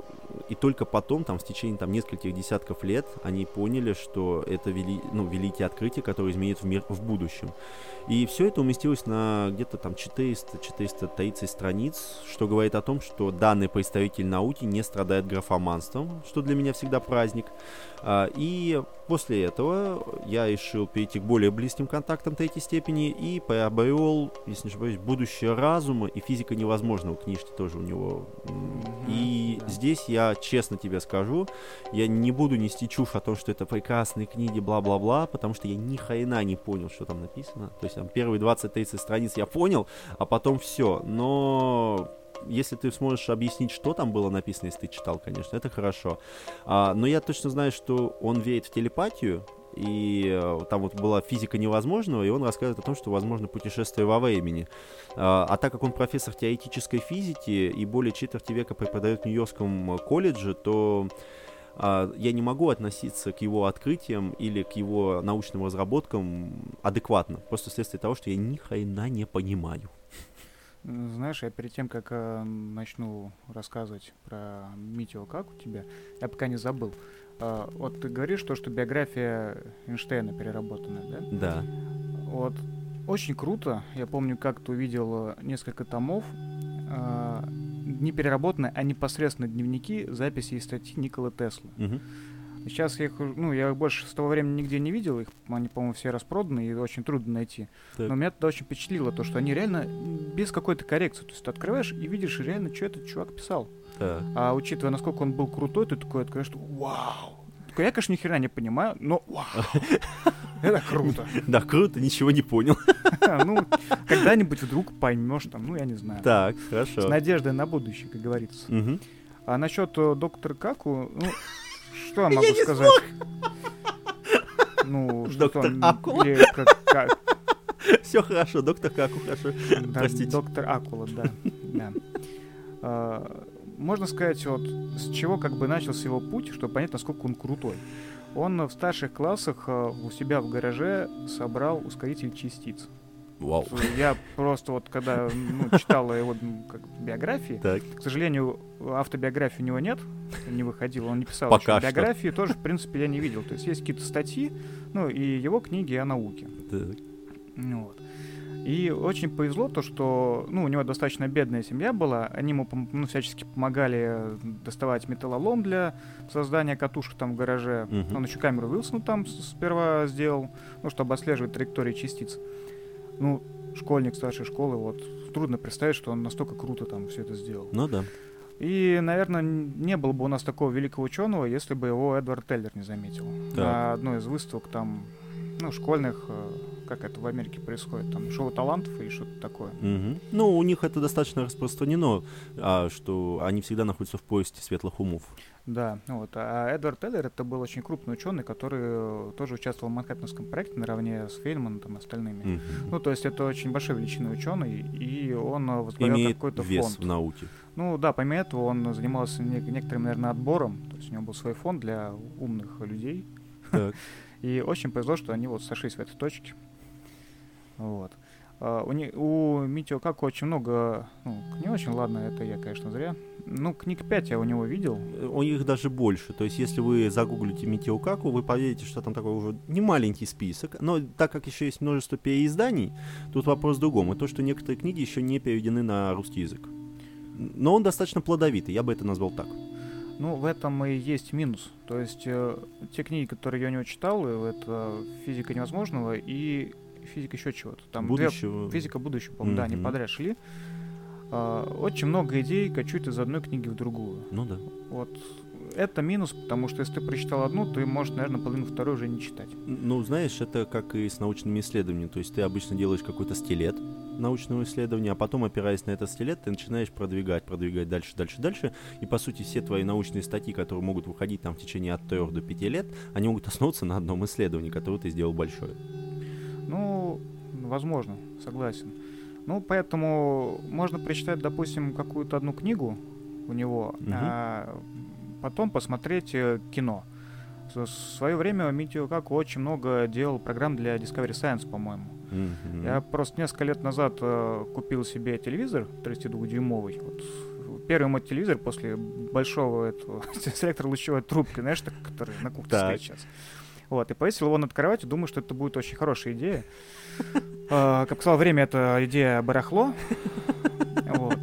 и только потом, там, в течение там, нескольких десятков лет, они поняли, что это вели, ну, великие открытия, которые изменят в мир в будущем. И все это уместилось на где-то там 400-430 страниц, что говорит о том, что данный представитель науки не страдает графоманством, что для меня всегда праздник. А, и после этого я решил перейти к более близким контактам третьей степени и приобрел, если не ошибаюсь, «Будущее разума» и «Физика невозможного» книжки тоже у него. И здесь я честно тебе скажу, я не буду нести чушь о том, что это прекрасные книги, бла-бла-бла, потому что я ни хрена не понял, что там написано. То есть там первые 20-30 страниц я понял, а потом все. Но если ты сможешь объяснить, что там было написано, если ты читал, конечно, это хорошо. А, но я точно знаю, что он верит в телепатию, и э, там вот была физика невозможного, и он рассказывает о том, что возможно путешествие во времени. А, а так как он профессор теоретической физики и более четверти века преподает в Нью-Йоркском колледже, то а, я не могу относиться к его открытиям или к его научным разработкам адекватно, просто вследствие того, что я ни хрена не понимаю. Знаешь, я перед тем, как э, начну рассказывать про Митио как у тебя, я пока не забыл. Э, вот ты говоришь, то, что биография Эйнштейна переработанная, да? Да. Вот очень круто. Я помню, как ты увидел несколько томов, э, не переработанные, а непосредственно дневники, записи и статьи Николы Теслы. Угу. Сейчас я их, ну, я их больше с того времени нигде не видел, их, они, по-моему, все распроданы, и очень трудно найти. Так. Но меня это очень впечатлило, то, что они реально без какой-то коррекции. То есть ты открываешь и видишь реально, что этот чувак писал. А учитывая, насколько он был крутой, ты такой открываешь, что вау! Такой, я, конечно, ни хрена не понимаю, но вау! Это круто. Да, круто, ничего не понял. Ну, когда-нибудь вдруг поймешь там, ну, я не знаю. Так, хорошо. С надеждой на будущее, как говорится. А насчет э, доктора Каку, ну, что я могу я сказать? Ну, доктор что Акула? Или как, как... Все хорошо, доктор Каку, хорошо. Да, Простите. Доктор Акула, да. да. А, можно сказать, вот с чего как бы начался его путь, чтобы понять, насколько он крутой. Он в старших классах а, у себя в гараже собрал ускоритель частиц. Вау. Я просто вот когда ну, читал его как, биографии, так. к сожалению, автобиографии у него нет, не выходил, он не писал Пока еще. биографии, тоже, в принципе, я не видел. То есть есть какие-то статьи, ну и его книги о науке. Так. Ну, вот. И очень повезло то, что ну, у него достаточно бедная семья была. Они ему ну, всячески помогали доставать металлолом для создания катушек там в гараже. Угу. Он еще камеру Уилсону там сперва сделал, ну, чтобы отслеживать траектории частиц ну, школьник старшей школы, вот трудно представить, что он настолько круто там все это сделал. Ну да. И, наверное, не было бы у нас такого великого ученого, если бы его Эдвард Теллер не заметил. Так. На одной из выставок там, ну, школьных, э, как это в Америке происходит, там шоу талантов или что-то такое. Угу. Ну, у них это достаточно распространено, а, что они всегда находятся в поиске светлых умов. Да, вот. А Эдвард Теллер это был очень крупный ученый, который э, тоже участвовал в Манхэттенском проекте наравне с Фейнманом и остальными. Mm-hmm. Ну, то есть это очень большой величины ученый, и он э, возглавлял какой-то вес фонд. в науке. Ну да, помимо этого он занимался не- некоторым, наверное, отбором. То есть у него был свой фонд для умных людей. Так. И очень повезло, что они вот сошлись в этой точке. Вот. Uh, у, не, у Митио Каку очень много, ну, не очень, ладно, это я, конечно, зря. Ну, книг 5 я у него видел. У них даже больше. То есть, если вы загуглите Митио Каку, вы поверите, что там такой уже не маленький список. Но так как еще есть множество переизданий, тут вопрос в другом. И то, что некоторые книги еще не переведены на русский язык. Но он достаточно плодовитый, я бы это назвал так. Ну, в этом и есть минус. То есть, э, те книги, которые я у него читал, э, это «Физика невозможного» и физика еще чего-то. Там Будущего. Две, физика будущего, по-моему, да, они подряд шли. А, очень много идей кочуют из одной книги в другую. Ну да. Вот это минус, потому что если ты прочитал одну, ты можешь, наверное, половину второй уже не читать. Ну, знаешь, это как и с научными исследованиями. То есть ты обычно делаешь какой-то стилет научного исследования, а потом, опираясь на этот стилет, ты начинаешь продвигать, продвигать дальше, дальше, дальше. И, по сути, все твои научные статьи, которые могут выходить там в течение от 3 до 5 лет, они могут основываться на одном исследовании, которое ты сделал большое. Ну, возможно, согласен. Ну, поэтому можно прочитать, допустим, какую-то одну книгу у него, Мгм. а потом посмотреть э, кино. В свое время Митио Каку очень много делал программ для Discovery Science, по-моему. Мгм. Я просто несколько лет назад э, купил себе телевизор 32-дюймовый. Вот, первый мой телевизор после большого этого селектора лучевой трубки, знаешь, так, который на кухне Так. стоит сейчас. Вот, и повесил его над кроватью, думаю, что это будет очень хорошая идея. А, Как сказал время, это идея барахло. Вот.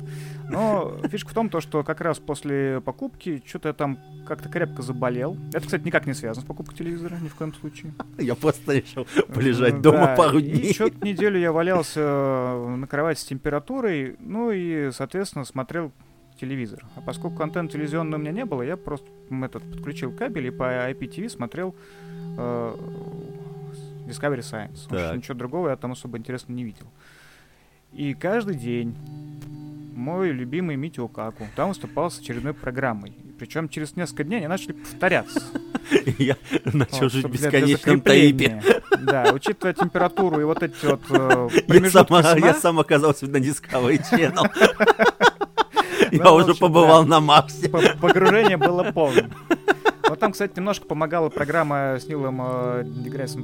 Но фишка в том, то, что как раз после покупки что-то я там как-то крепко заболел. Это, кстати, никак не связано с покупкой телевизора, ни в коем случае. Я просто решил полежать дома да, пару И дней. что-то неделю я валялся э, на кровати с температурой, ну и, соответственно, смотрел телевизор. А поскольку антенн телевизионной у меня не было, я просто этот, подключил кабель и по IPTV смотрел э, Discovery Science. Потому что Так. ничего другого я там особо интересно не видел. И каждый день мой любимый Митио Каку там выступал с очередной программой. Причем через несколько дней они начали повторяться. Я начал жить в бесконечном таипе. Да, учитывая температуру и вот эти вот э, Я промежутки сам, сна, я сам оказался на Discovery Channel. Я Ну, уже побывал на Марсе. по- погружение было полным. Вот там, кстати, немножко помогала программа с Нилом э,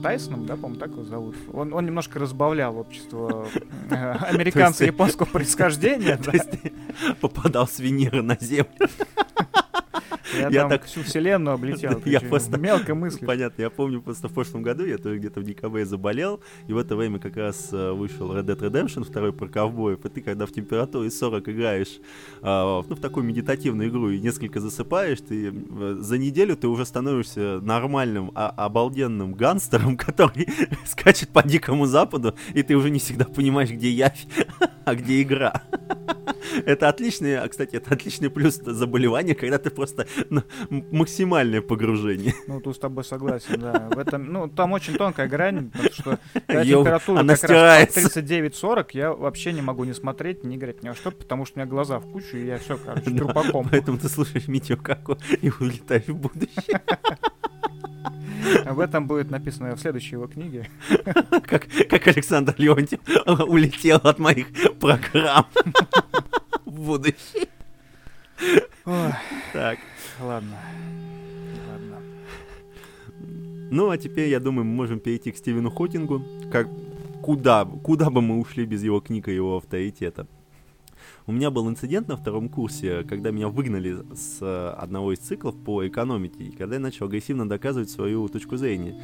Тайсоном, да, по-моему, так его зовут. Он, он немножко разбавлял общество э, американца японского происхождения. То есть попадал с Венеры на Землю. Я, я так- всю вселенную облетел. Я просто- Мелко мысли. Понятно, я помню просто в прошлом году, я тоже где-то в декабре заболел, и в это время как раз э, вышел Red Dead Redemption, второй про ковбоев, и ты когда в температуре 40 играешь, а, ну, в такую медитативную игру и несколько засыпаешь, ты э, за неделю ты уже становишься нормальным, а- обалденным гангстером, который скачет по дикому западу, и ты уже не всегда понимаешь, где явь, а где игра. Это отличный, а, кстати, это отличный плюс заболевания, когда ты просто максимальное погружение. Ну, тут с тобой согласен, да. В этом, ну, там очень тонкая грань, потому что когда температура она как раз стирается. 39-40, я вообще не могу не смотреть, не играть ни во что, потому что у меня глаза в кучу, и я все, короче, Да, трупаком. Поэтому ты слушаешь Митю Каку и улетаешь в будущее. Об этом будет написано в следующей его книге. Как, как Александр Леонтьев улетел от моих программ в будущее. Так. Ладно. Ладно. Ну, а теперь, я думаю, мы можем перейти к Стивену Хокингу. Как, куда, куда бы мы ушли без его книг и его авторитета? У меня был инцидент на втором курсе, когда меня выгнали с э, одного из циклов по экономике, и когда я начал агрессивно доказывать свою точку зрения.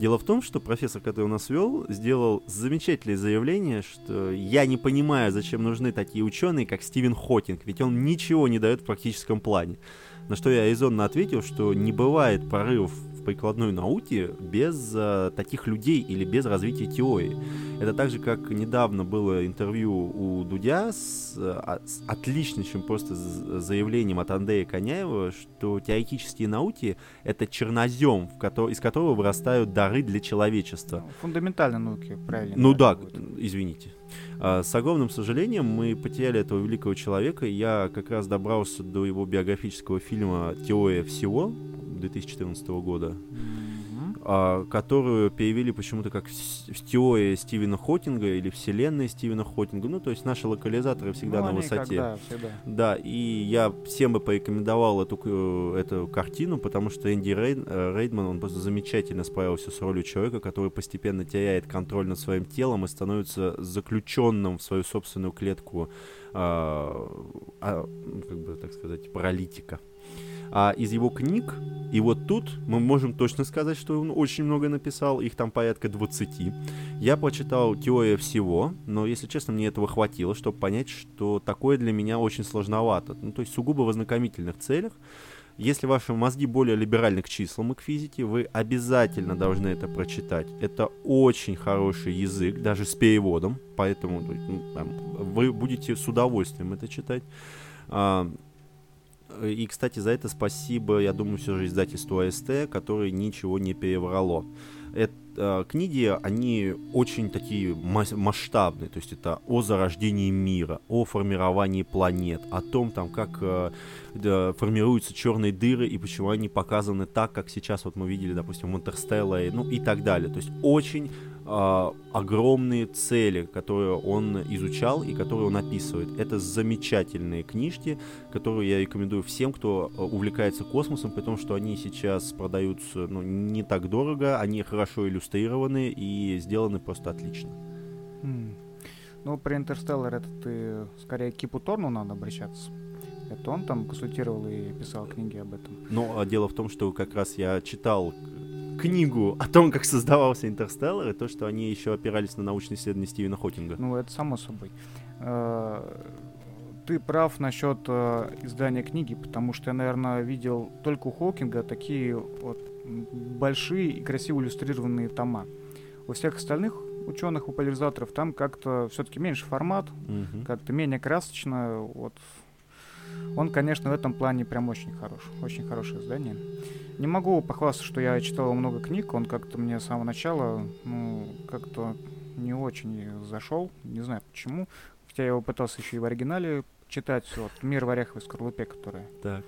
Дело в том, что профессор, который у нас вел, сделал замечательное заявление, что я не понимаю, зачем нужны такие ученые, как Стивен Хокинг, ведь он ничего не дает в практическом плане. На что я резонно ответил, что не бывает прорывов в прикладной науке без э, таких людей или без развития теории. Это так же, как недавно было интервью у Дудя с, э, с отличнейшим просто заявлением от Андрея Коняева, что теоретические науки — это чернозем, в кото- из которого вырастают дары для человечества. Ну, Фундаментальной науки, правильно. Ну да, будет. извините. А, С огромным сожалением мы потеряли этого великого человека. Я как раз добрался до его биографического фильма «Теория всего» 2014 года, Мгм. А, которую перевели почему-то как теория Стивена Хокинга или вселенная Стивена Хокинга. Ну, то есть наши локализаторы всегда Ну, на высоте. когда, всегда. Да, и я всем бы порекомендовал эту, эту картину, потому что Энди Рейд- э, Рейдман, он просто замечательно справился с ролью человека, который постепенно теряет контроль над своим телом и становится заключенным в свою собственную клетку, а, а, ну, как бы так сказать, паралитика. А из его книг, и вот тут мы можем точно сказать, что он очень много написал, их там порядка 20. Я прочитал «Теория всего», но, если честно, мне этого хватило, чтобы понять, что такое для меня очень сложновато. Ну, то есть сугубо в ознакомительных целях. Если ваши мозги более либеральны к числам и к физике, вы обязательно должны это прочитать. Это очень хороший язык, даже с переводом, поэтому ну, вы будете с удовольствием это читать. И, кстати, за это спасибо, я думаю, все же издательству АСТ, которое ничего не переврало. Это, э, книги, они очень такие мас- масштабные, то есть это о зарождении мира, о формировании планет, о том, там, как э, формируются черные дыры и почему они показаны так, как сейчас вот мы видели, допустим, в Интерстелларе, ну и так далее. То есть очень а, огромные цели, которые он изучал и которые он описывает. Это замечательные книжки, которые я рекомендую всем, кто э, увлекается космосом, при том, что они сейчас продаются ну, не так дорого, они хорошо иллюстрированы и сделаны просто отлично. М. Ну, при Интерстеллар это ты скорее к Кипу Торну надо обращаться. Это он там консультировал и писал книги об этом. Ну, а дело в том, что как раз я читал книгу о том, как создавался Интерстеллар, и то, что они еще опирались на научные исследования Стивена Хокинга. Ну, это само собой. Э, ты прав насчет э, издания книги, потому что я, наверное, видел только у Хокинга такие вот большие и красиво иллюстрированные тома. У всех остальных ученых, популяризаторов там как-то все-таки меньше формат, Мгм. как-то менее красочно. Вот. Он, конечно, в этом плане прям очень хорош. Очень хорошее издание. Не могу похвастаться, что я читал много книг. Он как-то мне с самого начала, ну, как-то не очень зашел. Не знаю почему. Хотя я его пытался еще и в оригинале читать. Вот «Мир в ореховой скорлупе», которая. Так.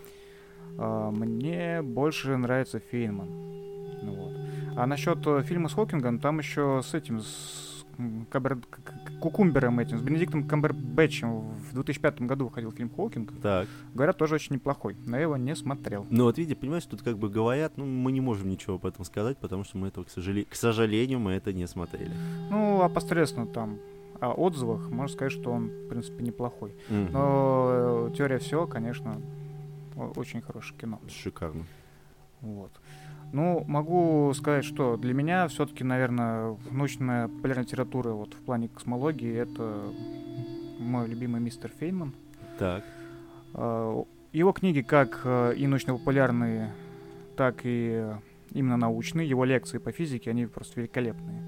А, мне больше нравится Фейнман. Ну вот. А насчет э, фильма с Хокингом, там еще с этим, с м, Кабер- к- к- Кукумбером этим, с Бенедиктом Камбербэтчем в 2005 году выходил фильм Хокинг. Так. Говорят, тоже очень неплохой, но я его не смотрел. Ну вот видите, понимаешь, тут как бы говорят, ну мы не можем ничего об этом сказать, потому что мы этого, к, сожале- к сожалению, мы это не смотрели. Ну, а посредственно там о отзывах можно сказать, что он, в принципе, неплохой. Мгм. Но э, теория всего, конечно, очень хорошее кино. Шикарно. Вот. Ну, могу сказать, что для меня все-таки, наверное, научная популярная литература вот в плане космологии это мой любимый мистер Фейнман. Так. А, Его книги, как э, и научно-популярные, так и именно научные, его лекции по физике, они просто великолепные.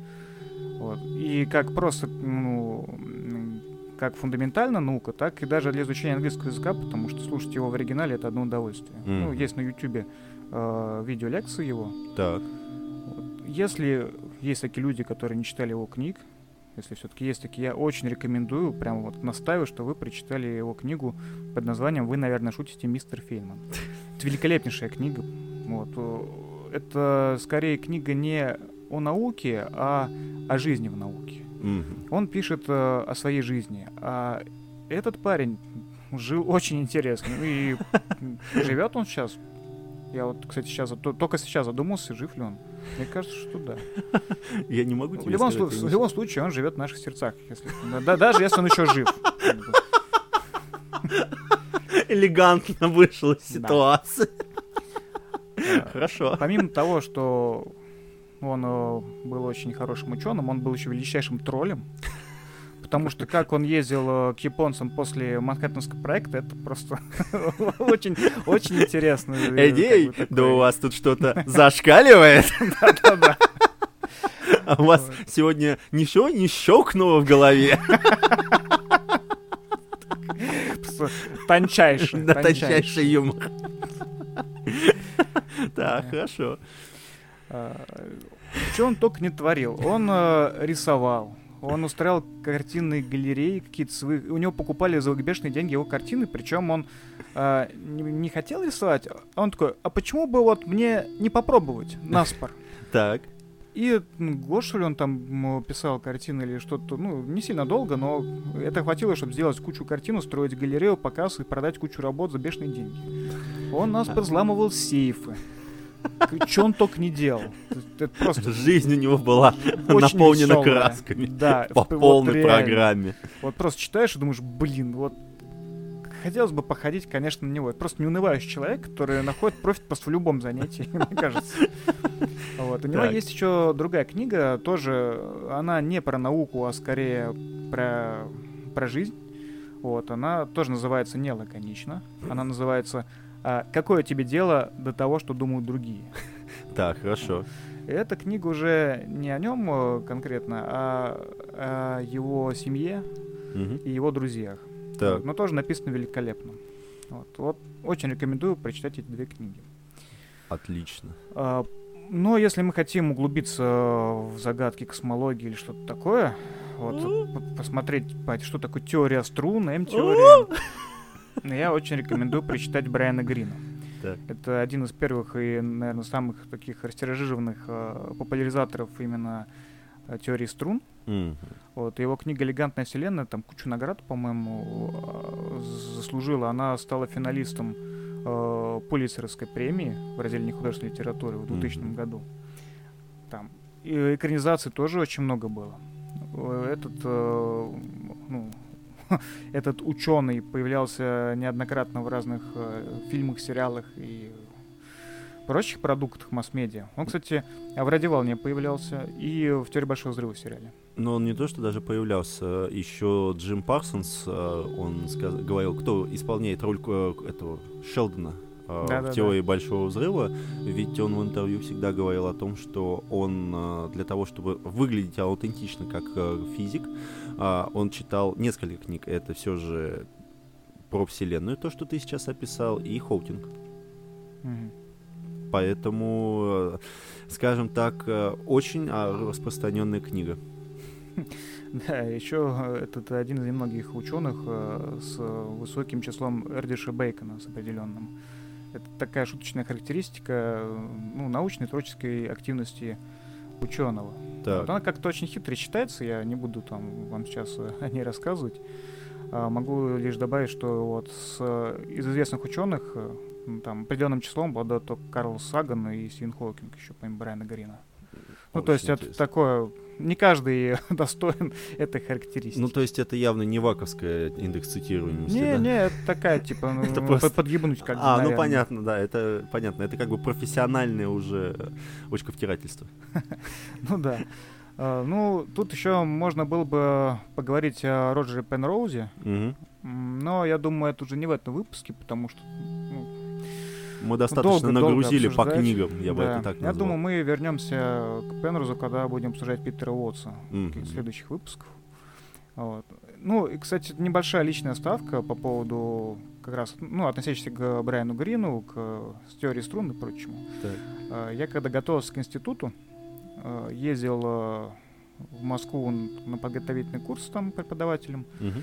Вот. И как просто, ну, как фундаментальная наука, так и даже для изучения английского языка, потому что слушать его в оригинале это одно удовольствие. Ну, Мгм. есть на ютубе э, видеолекции его. Так. Если есть такие люди, которые не читали его книг, если все-таки есть такие, я очень рекомендую, прям вот настаиваю, что вы прочитали его книгу под названием «Вы, наверное, шутите, мистер Фейнман». Это великолепнейшая книга. Вот. э, Это скорее книга не о науке, а о жизни в науке. Он пишет э, о своей жизни. А этот парень жил очень интересно. И живет он сейчас. Я вот, кстати, сейчас то- только сейчас задумался, жив ли он. Мне кажется, что да. Я не могу В тебе любом, сказать, слу- в любом случае, он живет в наших сердцах. Если, да, да- даже если он еще жив. элегантно вышел из Да. ситуации. Хорошо. Помимо того, что он э, был очень хорошим ученым, он был еще величайшим троллем. Потому что как он ездил э, к японцам после Манхэттенского проекта, это просто очень, очень интересно. э, как бы да у вас тут что-то зашкаливает. Да-да-да. А у вас сегодня ничего не щелкнуло в голове. Тончайший. Да, тончайший. юмор. Так, хорошо. Что он только не творил. Он э, рисовал, он устраивал картинные галереи какие-то свои. У него покупали за бешеные деньги его картины, причем он э, не, не хотел рисовать. а Он такой, а почему бы вот мне не попробовать наспор? Так. И ли, он там писал картины или что-то, ну, не сильно долго, но это хватило, чтобы сделать кучу картин, устроить галерею, показ и продать кучу работ за бешеные деньги. Он нас взламывал сейфы. Что он только не делал. Это просто Жизнь у него была наполнена весёлая. красками. Да, По вот полной реально. программе. Вот просто читаешь и думаешь, блин, вот хотелось бы походить, конечно, на него. Это просто неунывающий человек, который находит профит просто в любом занятии, мне кажется. Вот. У него есть еще другая книга, тоже, она не про науку, а скорее про, про жизнь. Вот, она тоже называется не лаконично. Она называется а, «Какое тебе дело до того, что думают другие?» Так, хорошо. Эта книга уже не о нем э, конкретно, а о его семье и его друзьях. Так. Но тоже написано великолепно. Вот, вот очень рекомендую прочитать эти две книги. Отлично. А, но если мы хотим углубиться в загадки космологии или что-то такое, вот, посмотреть, по- что такое теория струн, М-теория, я очень рекомендую прочитать Брайана Грина. Так. Это один из первых и, наверное, самых таких растиражированных э, популяризаторов именно э, теории струн. Мгм. Вот, его книга «Элегантная вселенная», там кучу наград, по-моему, э, заслужила. Она стала финалистом э, Пулитцеровской премии в разделе нехудожественной литературы в 2000 Мгм. году. Там. И экранизаций тоже очень много было. Э, Этот, э, ну, этот ученый появлялся неоднократно в разных э, фильмах, сериалах и прочих продуктах масс-медиа. Он, кстати, в «Ради волне» появлялся и в «Теории большого взрыва» сериале. Но он не то, что даже появлялся. Еще Джим Парсонс, э, он сказ... говорил, кто исполняет роль э, этого Шелдона э, Да, в да, теории большого взрыва, ведь он в интервью всегда говорил о том, что он э, для того, чтобы выглядеть аутентично как э, физик, э, он читал несколько книг. Это все же про Вселенную, то, что ты сейчас описал, и Хокинг. Поэтому, э, скажем так, э, очень а, распространенная книга. Да, еще этот один из немногих ученых э, с высоким числом Эрдёша Бейкона, с определенным. Это такая шуточная характеристика э, ну, научной творческой активности ученого. Так. Вот она как-то очень хитро читается, я не буду там вам сейчас о ней рассказывать. А, могу лишь добавить, что вот с, э, из известных ученых э, там определенным числом обладают только Карл Саган и Стивен Хокинг, еще помимо Брайана Гарина. Ну, то Очень есть это интересно. такое... Не каждый достоин этой характеристики. Ну, то есть это явно не ваковская индекс цитируемости, не, да? не, это такая, типа, ну, Это под- просто- подъебнуть как бы, А, ну понятно, да, это понятно. Это как бы профессиональное уже очковтирательство. Ну да. А, Ну, тут еще можно было бы поговорить о Роджере Пенроузе, м, но я думаю, это уже не в этом выпуске, потому что ну, Мы достаточно долго-долго нагрузили по обсуждать. книгам, я бы да. это так Я назвал. думаю, мы вернемся к Пенрозу, когда будем обсуждать Питера Уотса Мгм. в следующих выпусках. Вот. Ну, и, кстати, небольшая личная ставка по поводу как раз, ну, относящейся к Брайану Грину, к с теорией струн и прочему. Так. Э, Я когда готовился к институту, э, ездил э, в Москву на подготовительный курс там преподавателем, Мгм.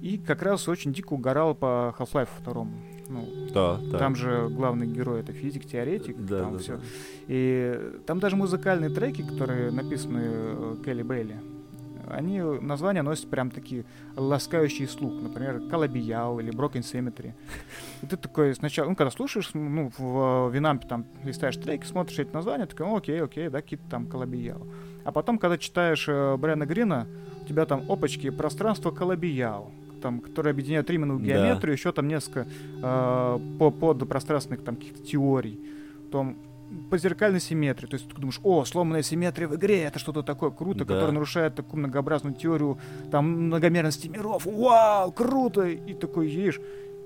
и как раз очень дико угорал по Half-Life 2. Ну, Да, да. там же главный герой это физик, теоретик, Да, там да, все. да. И там даже музыкальные треки, которые написаны э, Келли Бейли, они названия носят прям такие ласкающие слух. Например, Калабияу или Broken Cemetery. И ты такой сначала, ну, когда слушаешь, ну, в Винампе там листаешь треки, смотришь эти названия, такой, «Ну, окей, окей, да, какие-то там Калабияу. А потом, когда читаешь э, Брэна Грина, у тебя там опачки, пространство Калабияу, там, которое объединяет Риманову Да. геометрию, еще там несколько э, по подпространственных там каких-то теорий. Потом по зеркальной симметрии. То есть ты думаешь, о, сломанная симметрия в игре, это что-то такое круто, Да. которое нарушает такую многообразную теорию там многомерности миров. Вау, круто! И такой едешь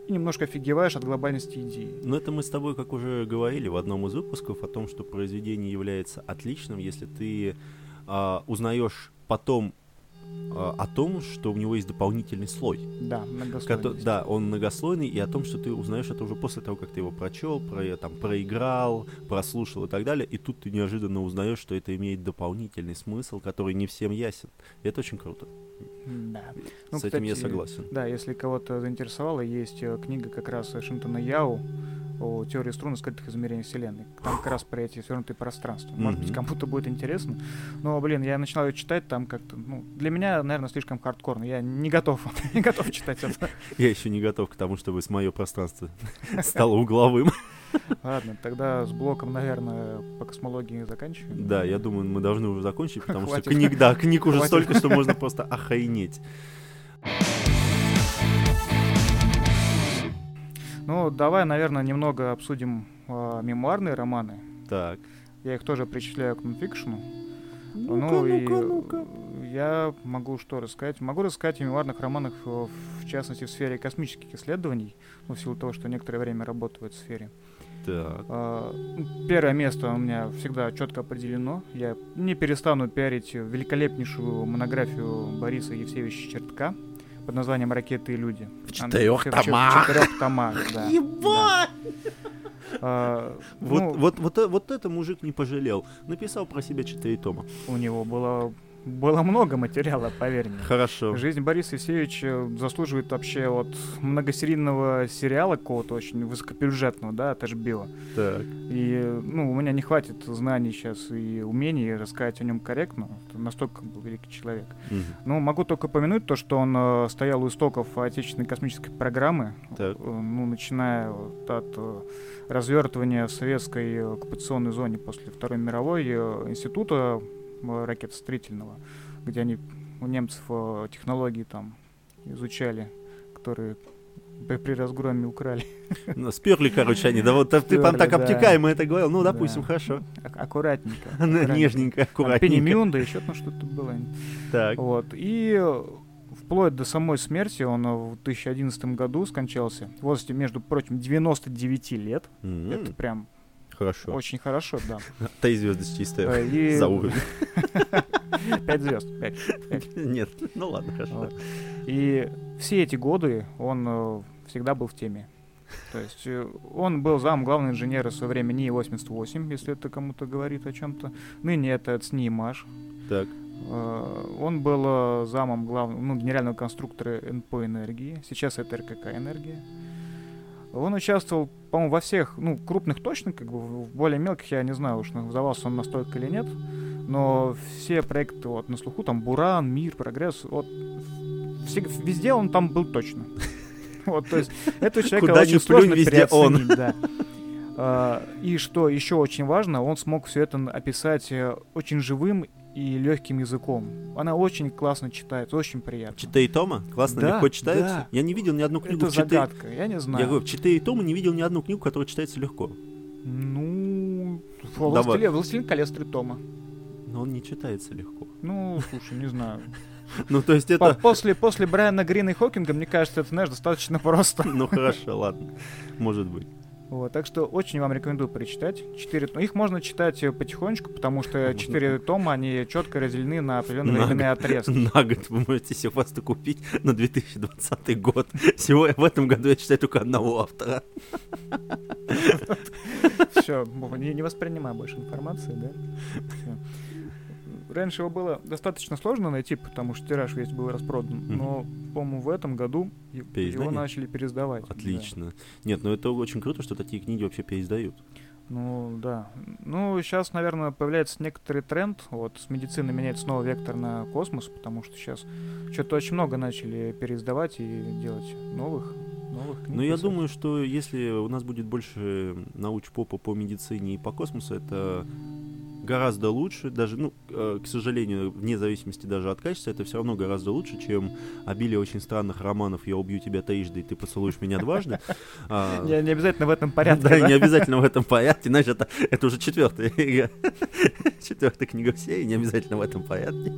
и немножко офигеваешь от глобальности идеи. Но это мы с тобой, как уже говорили в одном из выпусков, о том, что произведение является отличным, если ты а, узнаешь потом о том, что у него есть дополнительный слой. Да, Кото- многослойность. да, он многослойный, и о том, что ты узнаешь это уже после того, как ты его прочел, про, там, проиграл, прослушал и так далее, и тут ты неожиданно узнаешь, что это имеет дополнительный смысл, который не всем ясен. И это очень круто. Да. Ну, С этим я кстати, согласен. Да, если кого-то заинтересовало, есть э, книга как раз Шинтона Яу о теории струн и скрытых измерений Вселенной. Там как раз про эти свернутые пространства. Может быть, кому-то будет интересно. Но, блин, я начинал ее читать там как-то, ну, для меня, наверное, слишком хардкорно. Я не готов, не готов читать это. Я еще не готов к тому, чтобы с мое пространство стало угловым. Ладно, тогда с блоком, наверное, по космологии заканчиваем. Да, я думаю, мы должны уже закончить, потому что книг, да, книг уже столько, что можно просто охренеть. Ну, давай, наверное, немного обсудим э, мемуарные романы. Так. Я их тоже причисляю к нонфикшену. Ну-ка, Ну и ну-ка, я могу что рассказать? Могу рассказать о мемуарных романах, э, в частности, в сфере космических исследований, ну, в силу того, что некоторое время работаю в этой сфере. Так. А, Первое место у меня всегда четко определено. Я не перестану пиарить великолепнейшую монографию Бориса Евсеевича Чертка под названием «Ракеты и люди». В четырех томах. В четырех томах, да. Ебать! А, Вот, ну, вот, вот, вот это мужик не пожалел. Написал про себя четыре тома. у него было, было много материала, поверь мне. Хорошо. Жизнь Бориса Евсеевича заслуживает вообще вот многосерийного сериала какого-то очень высокобюджетного, да, от HBO. Так. И, ну, у меня не хватит знаний сейчас и умений рассказать о нем корректно. Это настолько был великий человек. Мгм. Ну, могу только упомянуть то, что он э, стоял у истоков отечественной космической программы, Так. э, ну, начиная от э, развертывания в советской оккупационной зоне после Второй мировой института ракетостроительного, где они у немцев э, технологии там изучали, которые при, разгроме украли. Ну, сперли, короче, они. Да вот ты Сперли, там так да. обтекаемо это говорил. Ну, допустим, Да. хорошо. Ак- аккуратненько. Нежненько, Аккуратненько. Там аккуратненько. Пенемюнда, еще там что-то было. Так. Вот. И э, вплоть до самой смерти он э, в 2011 году скончался. В возрасте, между прочим, 99 лет. М, Это прям Хорошо. очень хорошо, да. Три звезды чистая. И За уровень. 5 звезд. пять. Нет, ну ладно, хорошо. И все эти годы он э, всегда был в теме. То есть э, он был зам главного инженера в свое время НИИ-88, если это кому-то говорит о чем-то. Ныне это ЦНИИМАШ. Так. Э, Он был замом главного, ну, генерального конструктора НП «Энергии». Сейчас это РКК «Энергия». Он участвовал, по-моему, во всех, ну, крупных точно, как бы, в более мелких, я не знаю, уж назывался он настолько или нет, но все проекты вот на слуху, там, Буран, Мир, Прогресс, вот, все- везде он там был точно. Вот, то есть, этого человека Куда очень сложно везде он. да. А, И что еще очень важно, он смог все это описать э, очень живым и легким языком. Она очень классно читается, очень приятно. Четыре тома? Классно, Да, легко читается? да. Я не видел ни одну книгу Это в загадка, я не знаю. Я говорю, в четыре тома не видел ни одну книгу, которая читается легко. Ну. «Властелин, «Властелин колец» три тома. Но он не читается легко. Ну, слушай, не знаю. Ну, то есть это... После, после Брайана Грина и Хокинга, мне кажется, это, знаешь, достаточно просто. Ну, хорошо, ладно. Может быть. Вот, так что очень вам рекомендую перечитать. Четыре, ну, их можно читать э, потихонечку, потому что четыре тома, они четко разделены на определенные На временные отрезки. На год вы можете себе просто купить на 2020 год. Всего в этом году я читаю только одного автора. Все, не, не воспринимаю больше информации, да? Раньше его было достаточно сложно найти, потому что тираж весь был распродан. Мгм. Но, по-моему, в этом году его начали пересдавать. да. Отлично. Нет, ну это очень круто, что такие книги вообще переиздают. Ну, да. Ну, сейчас, наверное, появляется некоторый тренд. Вот с медицины меняется снова вектор на космос, потому что сейчас что-то очень много начали переиздавать и делать новых, новых книг. Но я писать. думаю, что если у нас будет больше науч-попа по медицине и по космосу, это гораздо лучше, даже, ну, э, к сожалению, вне зависимости даже от качества, это все равно гораздо лучше, чем обилие очень странных романов «Я убью тебя трижды, и ты поцелуешь меня дважды». А, Не, не обязательно в этом порядке, Да, да? не обязательно в этом порядке, знаешь, это, это уже четвертая книга. Четвертая книга в серии, не обязательно в этом порядке.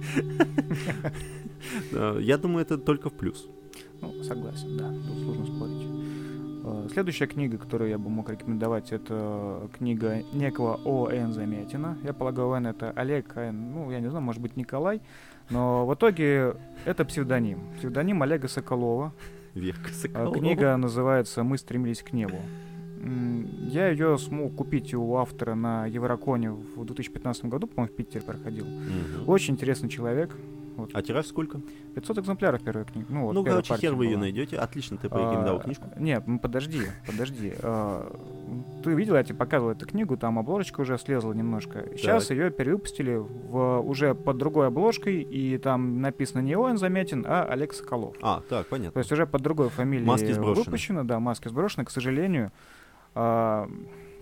Я думаю, это только в плюс. Ну, согласен, да, тут сложно спорить. Э, Следующая книга, которую я бы мог рекомендовать, это книга некого О.Н. Замятина. Я полагаю, Н это Олег, а Н, ну, я не знаю, может быть, Николай. Но в итоге это псевдоним. Псевдоним Олега Соколова. Верка А Соколова. Книга называется «Мы стремились к небу». Я ее смог купить у автора на Евроконе в 2015 году, по-моему, в Питере проходил. Мгм. Очень интересный человек. Вот. А тираж сколько? 500 экземпляров первой книги. Ну, вот ну, короче, хер вы ее была. найдете. Отлично, ты порекомендовал А, книжку. Нет, ну подожди, подожди. А, Ты видел, я тебе показывал эту книгу, там обложечка уже слезла немножко. Сейчас ее перевыпустили в, уже под другой обложкой, и там написано не Оэн Заметин, а Олег Соколов. А, так, То понятно. есть уже под другой фамилией Маски сброшены. выпущено, да, маски сброшены, к сожалению. а,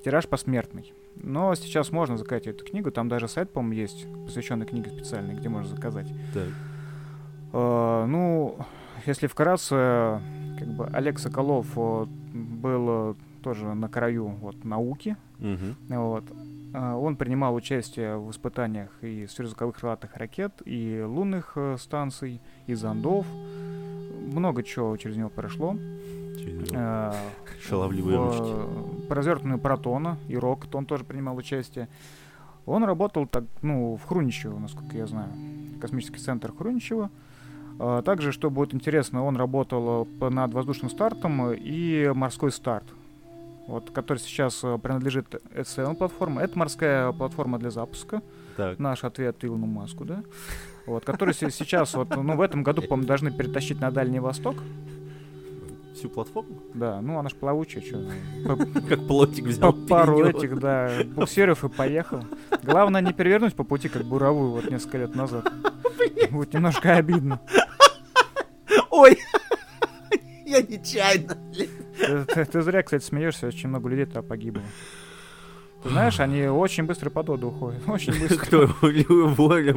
тираж посмертный. Но сейчас можно заказать эту книгу, там даже сайт, по-моему, есть, посвященный книге специальной, где можно заказать. Так. А, ну, если вкратце, как бы Олег Соколов э, был э, тоже на краю вот, науки. Мгм. Вот. А, Он принимал участие в испытаниях и сверхзвуковых крылатых ракет, и лунных э, станций, и зондов. Много чего через него прошло. А, Шаловливые в, развертыванию протона и рокот он тоже принимал участие. Он работал так, ну, в Хруничево, насколько я знаю. Космический центр Хруничева. А, Также, что будет интересно, он работал э, над воздушным стартом и морской старт. Вот, который сейчас э, принадлежит SL платформа. Это морская платформа для запуска. Так. Наш ответ Илону Маску, да? Вот, который се- сейчас, вот, ну, в этом году, по-моему, должны перетащить на Дальний Восток. Всю платформу? Да, ну она ж плавучая, что. Как плотик взял. Пару этих, да, буксиров и поехал. Главное не перевернуть по пути, как буровую вот несколько лет назад. Будет немножко обидно. Ой! Я нечаянно. Ты, зря, кстати, смеешься, очень много людей туда погибло. Ты знаешь, они очень быстро под воду уходят. Очень быстро. Кто?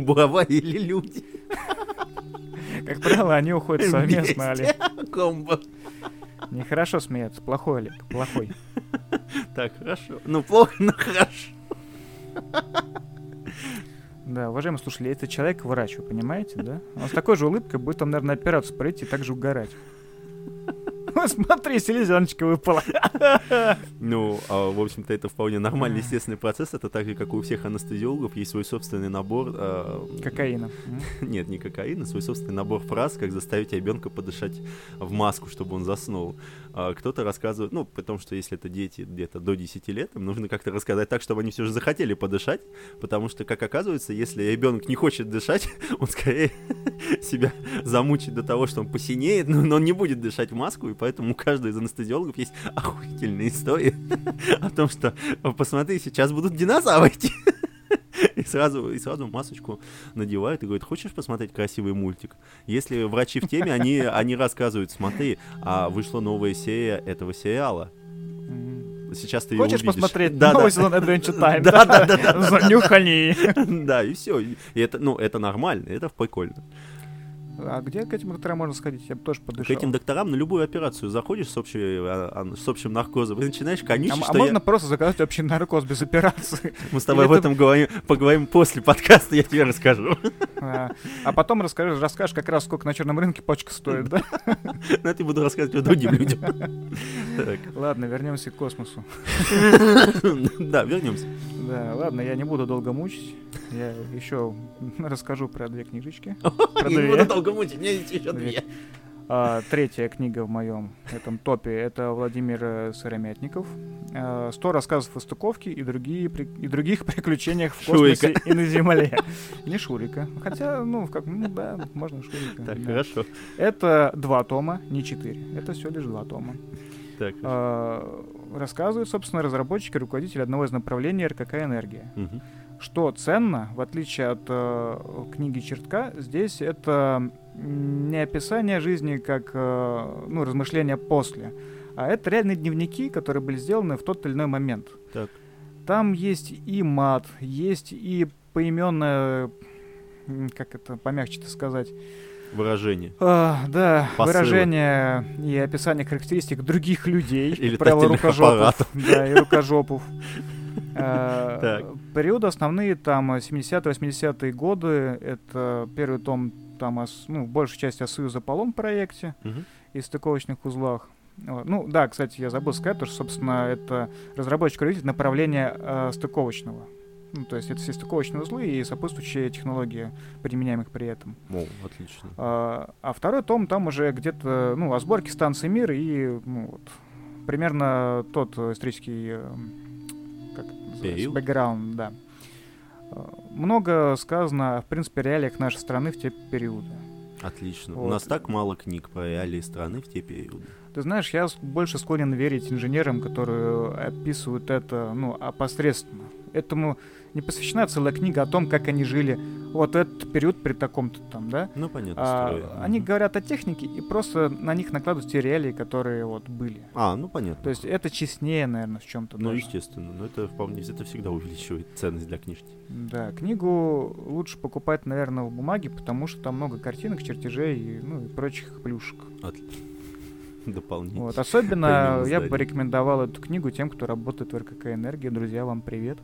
Бурова или люди? Как правило, они уходят совместно. Олег. Комбо. Нехорошо смеяться. Плохой, Олег, плохой. Так, хорошо. Ну, плохо, но хорошо. Да, уважаемые слушатели, это человек врач, вы понимаете, да? Он с такой же улыбкой будет там, наверное, операцию пройти и так же угорать. Вот Смотри, селезеночка выпала. Ну, а, в общем-то, это вполне нормальный, естественный процесс. Это так же, как у всех анестезиологов, есть свой собственный набор... а, Кокаина. Нет, не кокаина, свой собственный набор фраз, как заставить ребенка подышать в маску, чтобы он заснул. А, Кто-то рассказывает, ну, потому что если это дети где-то до 10 лет, им нужно как-то рассказать так, чтобы они все же захотели подышать, потому что, как оказывается, если ребенок не хочет дышать, он скорее себя замучит до того, что он посинеет, но, он не будет дышать в маску, и поэтому у каждого из анестезиологов есть охуительная история о том, что посмотри, сейчас будут динозавры. И сразу, и сразу масочку надевают и говорят, хочешь посмотреть красивый мультик? Если врачи в теме, они, они рассказывают, смотри, а вышла новая серия этого сериала. Сейчас ты Хочешь увидишь». посмотреть Да, новый да. сезон Adventure Time? Да, да, да, да, да. Занюхани. Да, и все. И это, ну, это нормально, это прикольно. А где к этим докторам можно сходить? Я бы тоже К подышал. этим докторам на любую операцию заходишь с, общей, а, а, с общим наркозом и начинаешь А, конючить, м- а что я- можно просто заказать общий наркоз без операции? мы с тобой или об ты- этом говорим, поговорим после подкаста, я тебе расскажу. А а потом расскажешь, расскажешь как раз, сколько на черном рынке почка стоит, да? Но это буду рассказывать другим людям. Ладно, вернемся к космосу. Да, вернемся. Да, ладно, я не буду долго мучить. Я еще расскажу про две книжечки. Не буду долго мучить, у меня есть еще две. А, третья книга в моем этом топе это Владимир э, Сыромятников. А, Сто рассказов о стыковке и, другие, и других приключениях в космосе Шурика. и на Земле. Не Шурика. Хотя, ну, как, ну да, можно Шурика. Так, да. хорошо. Это два тома, не четыре. Это всего лишь два тома. Так, А, Рассказывают, собственно, разработчики, руководитель одного из направлений РКК «Энергия». мгм. Что ценно, в отличие от э, книги Чертка, здесь это не описание жизни как э, ну, размышления после, а это реальные дневники, которые были сделаны в тот или иной момент. Так. Там есть и мат, есть и поименное, как это помягче-то сказать, Выражение. а, да, Посылы. выражение и описание характеристик других людей, И как правило, летательных рукожопов. аппаратов. Да, и рукожопов. Так. Периоды основные там 70-80-е годы. Это первый том там, ну, в большей части о Союз Аполлон проекте и стыковочных узлах. Ну, да, кстати, я забыл сказать, то, что, собственно, это разработчик руководитель направления э, стыковочного. Ну, то есть это все стыковочные узлы и сопутствующие технологии, применяемых при этом. О, отлично. А, а второй том там уже где-то, ну, о сборке станции мира и, ну, вот, примерно тот э, исторический, Период? бэкграунд, да. А, Много сказано, в принципе, о реалиях нашей страны в те периоды. Отлично. У Вот. нас так мало книг про реалии страны в те периоды. Ты знаешь, я больше склонен верить инженерам, которые описывают это, ну, опосредственно. Этому не посвящена целая книга о том, как они жили вот этот период при таком-то там, да? Ну, понятно, А, строй. они Мгм. говорят о технике и просто на них накладывают те реалии, которые вот были. А, ну понятно. То есть это честнее, наверное, в чем-то. Ну, даже. естественно, но это вполне, это всегда увеличивает ценность для книжки. Да, книгу лучше покупать, наверное, в бумаге, потому что там много картинок, чертежей и, ну, и прочих плюшек. Отлично. Дополнительно. Вот. Особенно я бы порекомендовал эту книгу тем, кто работает в РКК «Энергия». Друзья, вам привет.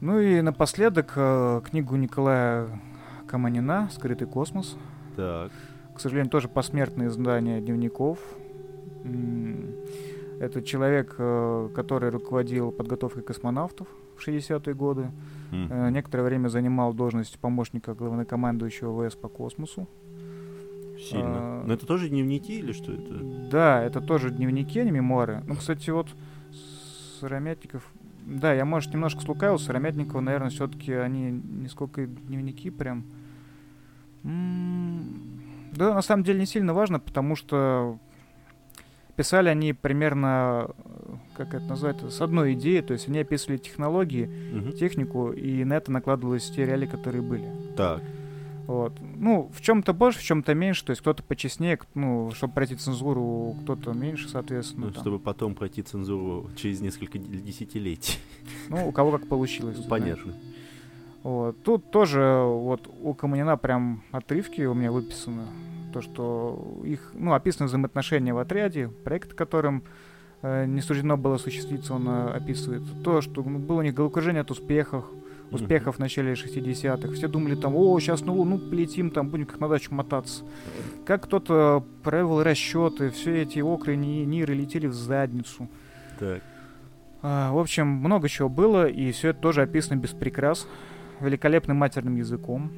Ну и напоследок э, книгу Николая Каманина «Скрытый космос». Так. К сожалению, тоже посмертное издание дневников. Это человек, э, который руководил подготовкой космонавтов в 60-е годы. Э, Некоторое время занимал должность помощника главнокомандующего ВС по космосу. Сильно. а, Но это тоже дневники или что это? Да, это тоже дневники, а не мемуары. Ну, кстати, вот Сыромятников... Да, я, может, немножко слукавил. Сыромятникова, наверное, все-таки они не сколько дневники прям... М, Да, на самом деле не сильно важно, потому что писали они примерно, как это назвать, с одной идеей, то есть они описывали технологии, Мгм. технику, и на это накладывались те реалии, которые были. Так. Вот. Ну, в чем-то больше, в чем-то меньше. То есть кто-то почестнее, ну, чтобы пройти цензуру, кто-то меньше, соответственно. Ну, там. чтобы потом пройти цензуру через несколько десятилетий. Ну, у кого как получилось. знаешь. Понятно. Вот. Тут тоже вот у Каманина прям отрывки у меня выписаны. То, что их, ну, описаны взаимоотношения в отряде, проект, которым э, не суждено было осуществиться, он э, описывает. То, что ну, было у них головокружение от успехов, успехов в начале 60-х. Все думали там, о, сейчас на Луну полетим, там будем как на дачу мотаться. Как кто-то провел расчеты, все эти окры ниры летели в задницу. Так. А, в общем, много чего было, и все это тоже описано без прикрас, великолепным матерным языком.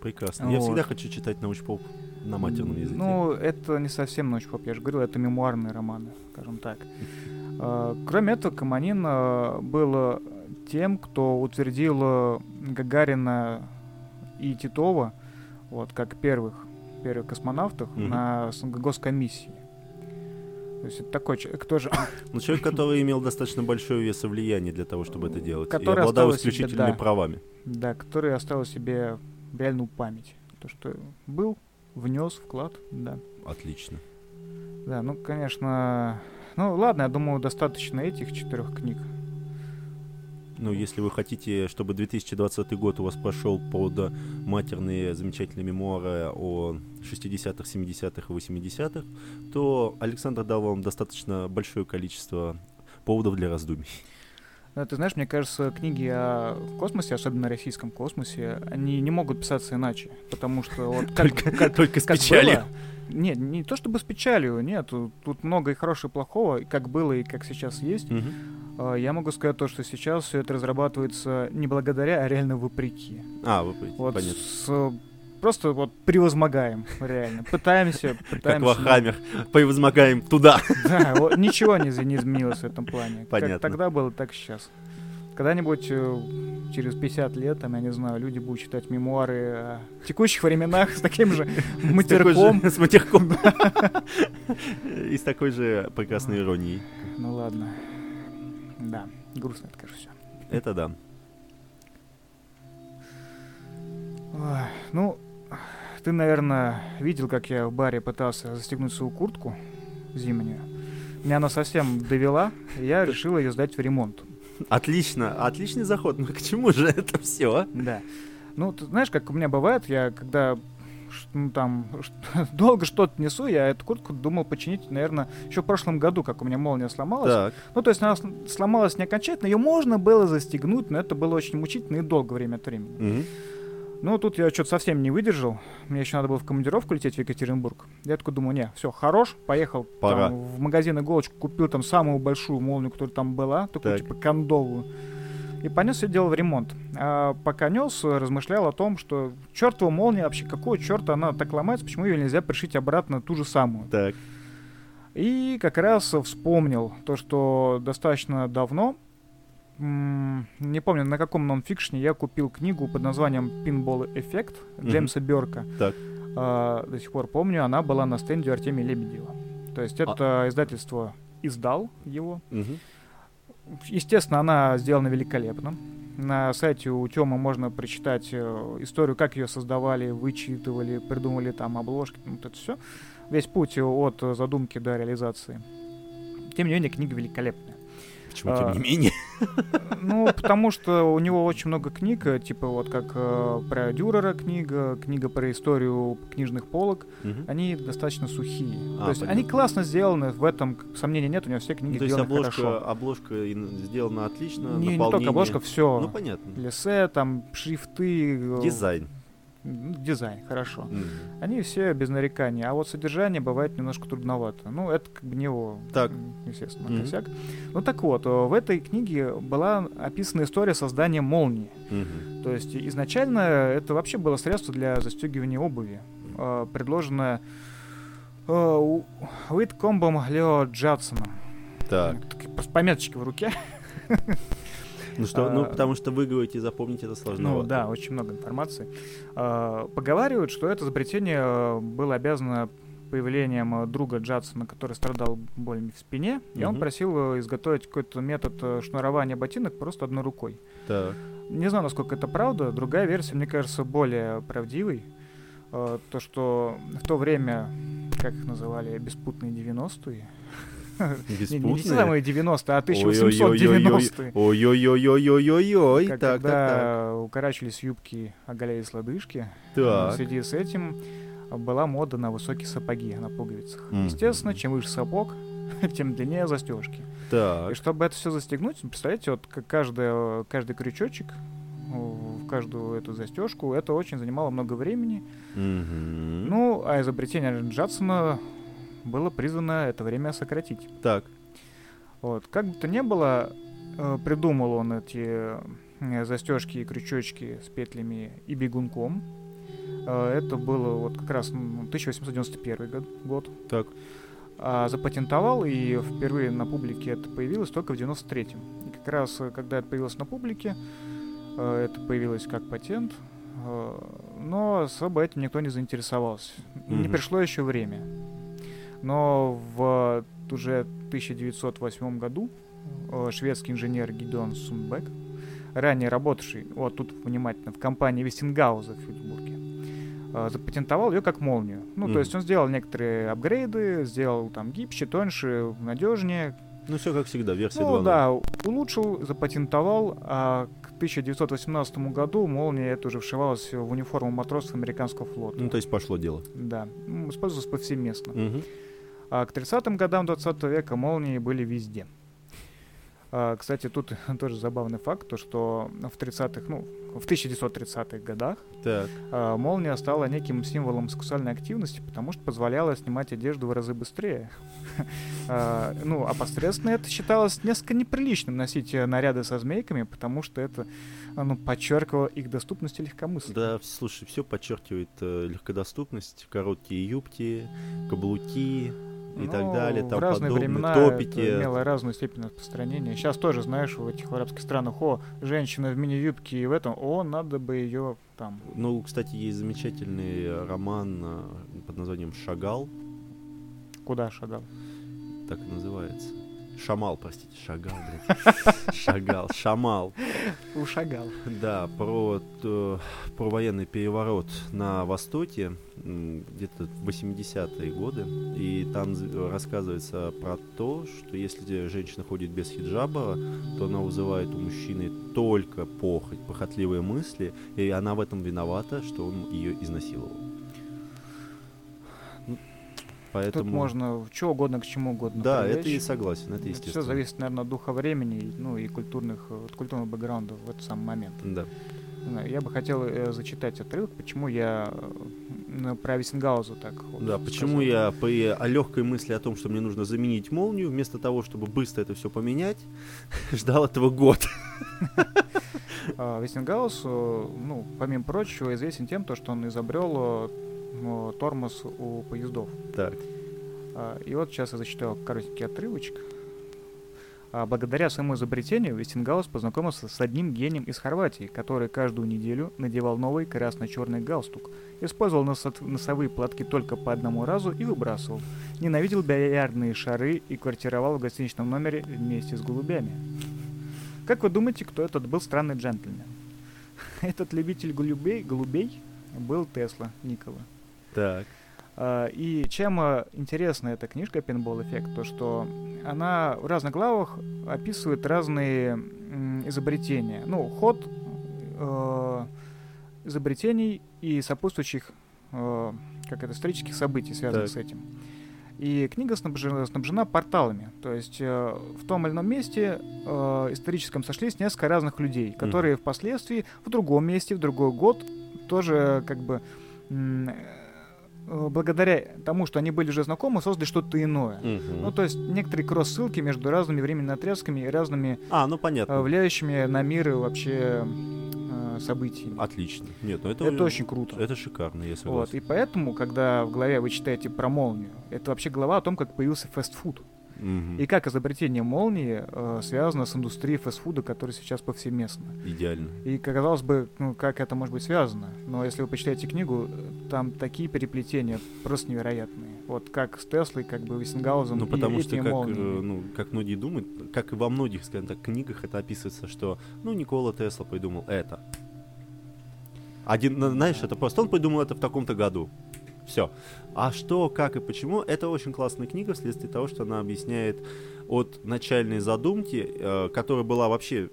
Прекрасно. Я Вот. всегда хочу читать научпоп на матерном языке. Ну, это не совсем научпоп, я же говорил, это мемуарные романы, скажем так. А, Кроме этого, Каманин а, был тем, кто утвердил а, Гагарина и Титова, вот, как первых, первых космонавтов Мгм. на госкомиссии. То есть это такой человек тоже, Ну, человек, который имел достаточно большое вес и влияние для того, чтобы это делать. Который и обладал оставил себе, исключительными да. правами. да, который оставил себе реальную память. То, что был, внес вклад, да. Отлично. Да, ну, конечно... Ну, ладно, я думаю, достаточно этих четырех книг. Ну, если вы хотите, чтобы 2020 год у вас прошел под матерные замечательные мемуары о 60-х, 70-х и 80-х, то Александр дал вам достаточно большое количество поводов для раздумий. Ну, ты знаешь, мне кажется, книги о космосе, особенно российском космосе, они не могут писаться иначе. Потому что вот как, Только, как- только с как печалью. было- Нет, не то чтобы с печалью, нет. Тут, много и хорошего, и плохого, и как было, и как сейчас есть. А, Я могу сказать то, что сейчас все это разрабатывается не благодаря, а реально вопреки. А, поняли, Вот понятно. с- просто вот превозмогаем, реально. Пытаемся, Как пытаемся. Вахаммер. Превозмогаем туда. Да, вот ничего не, не изменилось в этом плане. Понятно. Как тогда было, так и сейчас. Когда-нибудь э, через 50 лет, там, я не знаю, люди будут читать мемуары о текущих временах с таким же матерком. С матерком. И с такой же прекрасной иронией. Ну ладно. Да, грустно это, конечно, все. Это да. Ну, ты, наверное, видел, как я в баре пытался застегнуть свою куртку зимнюю. Меня она совсем довела, и я решил ее сдать в ремонт. Отлично, отличный заход. Ну к чему же это все? Да. Ну, ты знаешь, как у меня бывает, я когда ну, там долго что-то несу, я эту куртку думал починить, наверное, еще в прошлом году, как у меня молния сломалась. Так, Ну, то есть она сл- сломалась не окончательно, ее можно было застегнуть, но это было очень мучительно и долго время от времени. мгм. Ну, тут я что-то совсем не выдержал. Мне еще надо было в командировку лететь в Екатеринбург. Я такой думаю, не, все, хорош, поехал Пора. там, в магазин иголочку, купил там самую большую молнию, которая там была, такую Так. типа кондовую. И понес все дело в ремонт. А пока нес, размышлял о том, что чертова молния вообще, какого черта она так ломается, почему ее нельзя пришить обратно ту же самую. так. И как раз вспомнил то, что достаточно давно, не помню, на каком нонфикшне я купил книгу под названием «Пинбол эффект». Джеймса Берка. Так. А, до сих пор помню, она была на стенде Артемия Лебедева. То есть А это издательство издал его. Естественно, она сделана великолепно. На сайте у Тёмы можно прочитать э, историю, как ее создавали, вычитывали, придумали там обложки, вот это все. Весь путь от задумки до реализации. Тем не менее, книга великолепная. Почему, А, тем не менее? Ну, потому что у него очень много книг, э, типа вот как э, про Дюрера книга, книга про историю книжных полок. Они достаточно сухие. А, То есть они классно сделаны, в этом сомнений нет, у него все книги Ну, То есть сделаны обложка, хорошо. обложка сделана отлично, Не, только обложка, все. Ну, понятно. Лесе, там, шрифты. э, Дизайн. Дизайн, хорошо. Мгм. Они все без нареканий, а вот содержание бывает немножко трудновато. Ну, это как бы не его, Так. естественно, Мгм. косяк. Ну так вот, э, в этой книге была описана история создания молнии. Мгм. То есть изначально это вообще было средство для застегивания обуви, э, предложенное э, Уиткомбом Лео Джадсоном. Так. Пометочки в руке. Ну что, ну А, потому что выговорить и запомнить это сложно. Ну да, очень много информации. А, Поговаривают, что это изобретение э, было обязано появлением э, друга Джадсона, который страдал болями в спине, и он просил э, изготовить какой-то метод шнурования ботинок просто одной рукой. Так. Не знаю, насколько это правда. Другая версия, мне кажется, более правдивой. То, что в то время, как их называли, беспутные 90-е, Не, те самые 90 а Ой-ой-ой-ой-ой. 1890-е. Ой-ой-ой-ой-ой-ой. Так. Когда укорачивались юбки, оголялись лодыжки, в связи с этим была мода на высокие сапоги на пуговицах. Естественно, чем выше сапог, тем длиннее застежки. И Так. чтобы это все застегнуть, представляете, вот каждая, каждый крючочек в каждую эту застежку, это очень занимало много времени. Мгм. Ну, а изобретение Джадсона было призвано это время сократить. Так. Вот. Как бы то ни было, э, придумал он эти застежки и крючочки с петлями и бегунком. Э, Это было вот как раз ну, 1891 год. год. Так. А запатентовал, и впервые на публике это появилось только в 93-м. И как раз, э, когда это появилось на публике, э, это появилось как патент, э, но особо этим никто не заинтересовался. Не Мгм. пришло еще время. Но в уже 1908 году э, шведский инженер Гидеон Сунбек, ранее работавший, вот тут внимательно, в компании Вестингауза в Фюльсбурге, э, запатентовал ее как молнию. Ну, Мгм. то есть он сделал некоторые апгрейды, сделал там гибче, тоньше, надежнее. Ну, все как всегда, версия Ну 2.0. да, улучшил, запатентовал, а к 1918 году молния это уже вшивалась в униформу матросов американского флота. Ну, то есть пошло дело. Да, м, использовалась повсеместно. Мгм. А к 30-м годам 20 века молнии были везде. А, кстати, тут тоже забавный факт, то что в 30-х, ну, в 1930-х годах Так. а, молния стала неким символом сексуальной активности, потому что позволяла снимать одежду в разы быстрее. А, Ну, а посредственно это считалось несколько неприличным носить э, наряды со змейками, потому что это ну, подчеркивало их доступность и легкомыслие. Да, слушай, все подчеркивает э, легкодоступность, короткие юбки, каблуки и так Ну, далее, в там разные подобное, времена топики. это имело разную степень распространения. Сейчас тоже, знаешь, в этих арабских странах, о, женщина в мини-юбке и в этом, о, надо бы ее там. Ну, кстати, есть замечательный роман э, под названием «Шагал», Куда шагал? так и называется. Шамал, простите, Шагал, блядь. Шагал, Шамал. Ушагал. Да, про, т- про военный переворот на Востоке, где-то в 80-е годы. И там рассказывается про то, что если женщина ходит без хиджаба, то она вызывает у мужчины только похоть, похотливые мысли, и она в этом виновата, что он ее изнасиловал. Поэтому... Тут можно что угодно к чему угодно. Да, это и привлечь. согласен, это все естественно. зависит, наверное, от духа времени, ну и культурных, э, от культурного бэкграунда в этот самый момент. Да. Знаю, Я бы хотел э, зачитать отрывок, почему я э, про Виссенгауза так вот Да, почему сказал. я при о легкой мысли о том, что мне нужно заменить молнию, вместо того, чтобы быстро это все поменять, ждал этого год. Э, ну, помимо прочего, известен тем, то, что он изобрел э, тормоз у поездов. Так. А, И вот сейчас я зачитаю коротенький отрывочек. А, Благодаря своему изобретению Вестингаус познакомился с одним гением из Хорватии, который каждую неделю надевал новый красно-черный галстук, использовал носо- носовые платки только по одному разу и выбрасывал, ненавидел бильярдные шары и квартировал в гостиничном номере вместе с голубями. Как вы думаете, кто этот был странный джентльмен? Этот любитель голубей, голубей был Тесла Никола. Так. А, И чем э, интересна эта книжка Pinball Effect, то что она в разных главах описывает разные изобретения. Ну, ход э, изобретений и сопутствующих, э, как это, исторических событий, связанных Так. с этим. И книга снабжена, снабжена порталами. То есть э, в том или ином месте э, историческом сошлись несколько разных людей, которые впоследствии в другом месте, в другой год тоже как бы э, благодаря тому, что они были уже знакомы, создали что-то иное. Мгм. Ну, то есть некоторые кросс-ссылки между разными временными отрезками и разными А, ну э, понятно. влияющими на мир и вообще э, событиями. Отлично. Нет, ну это, Это очень круто. Это шикарно, я Вот, и поэтому, когда в главе вы читаете про молнию, это вообще глава о том, как появился фастфуд. Мгм. И как изобретение молнии э, связано с индустрией фастфуда, которая сейчас повсеместна. Идеально. И, казалось бы, ну, как это может быть связано? Но если вы почитаете книгу, э, там такие переплетения просто невероятные. Вот как с Теслой, как бы Виссенгаузом Ну, и потому что, как, молниями. э, ну, как многие думают, как и во многих, скажем так, книгах это описывается, что, ну, Никола Тесла придумал это. Один, на- знаешь, это просто он придумал это в таком-то году. Все. А что, как и почему, это очень классная книга вследствие того, что она объясняет от начальной задумки, э, которая была вообще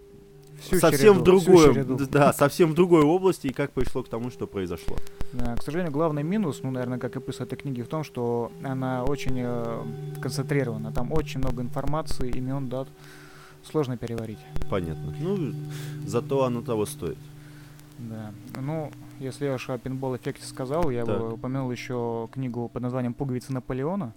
Всю совсем в череду, всю другой, да, совсем в другой области и как пришло к тому, что произошло. Да, к сожалению, главный минус, ну, наверное, как и плюс этой книги, в том, что она очень э, концентрирована. Там очень много информации, имен, дат. Сложно переварить. Понятно. Ну, зато оно того стоит. Да. Ну, если я уж о пинбол-эффекте сказал, я Так. бы упомянул еще книгу под названием «Пуговицы Наполеона».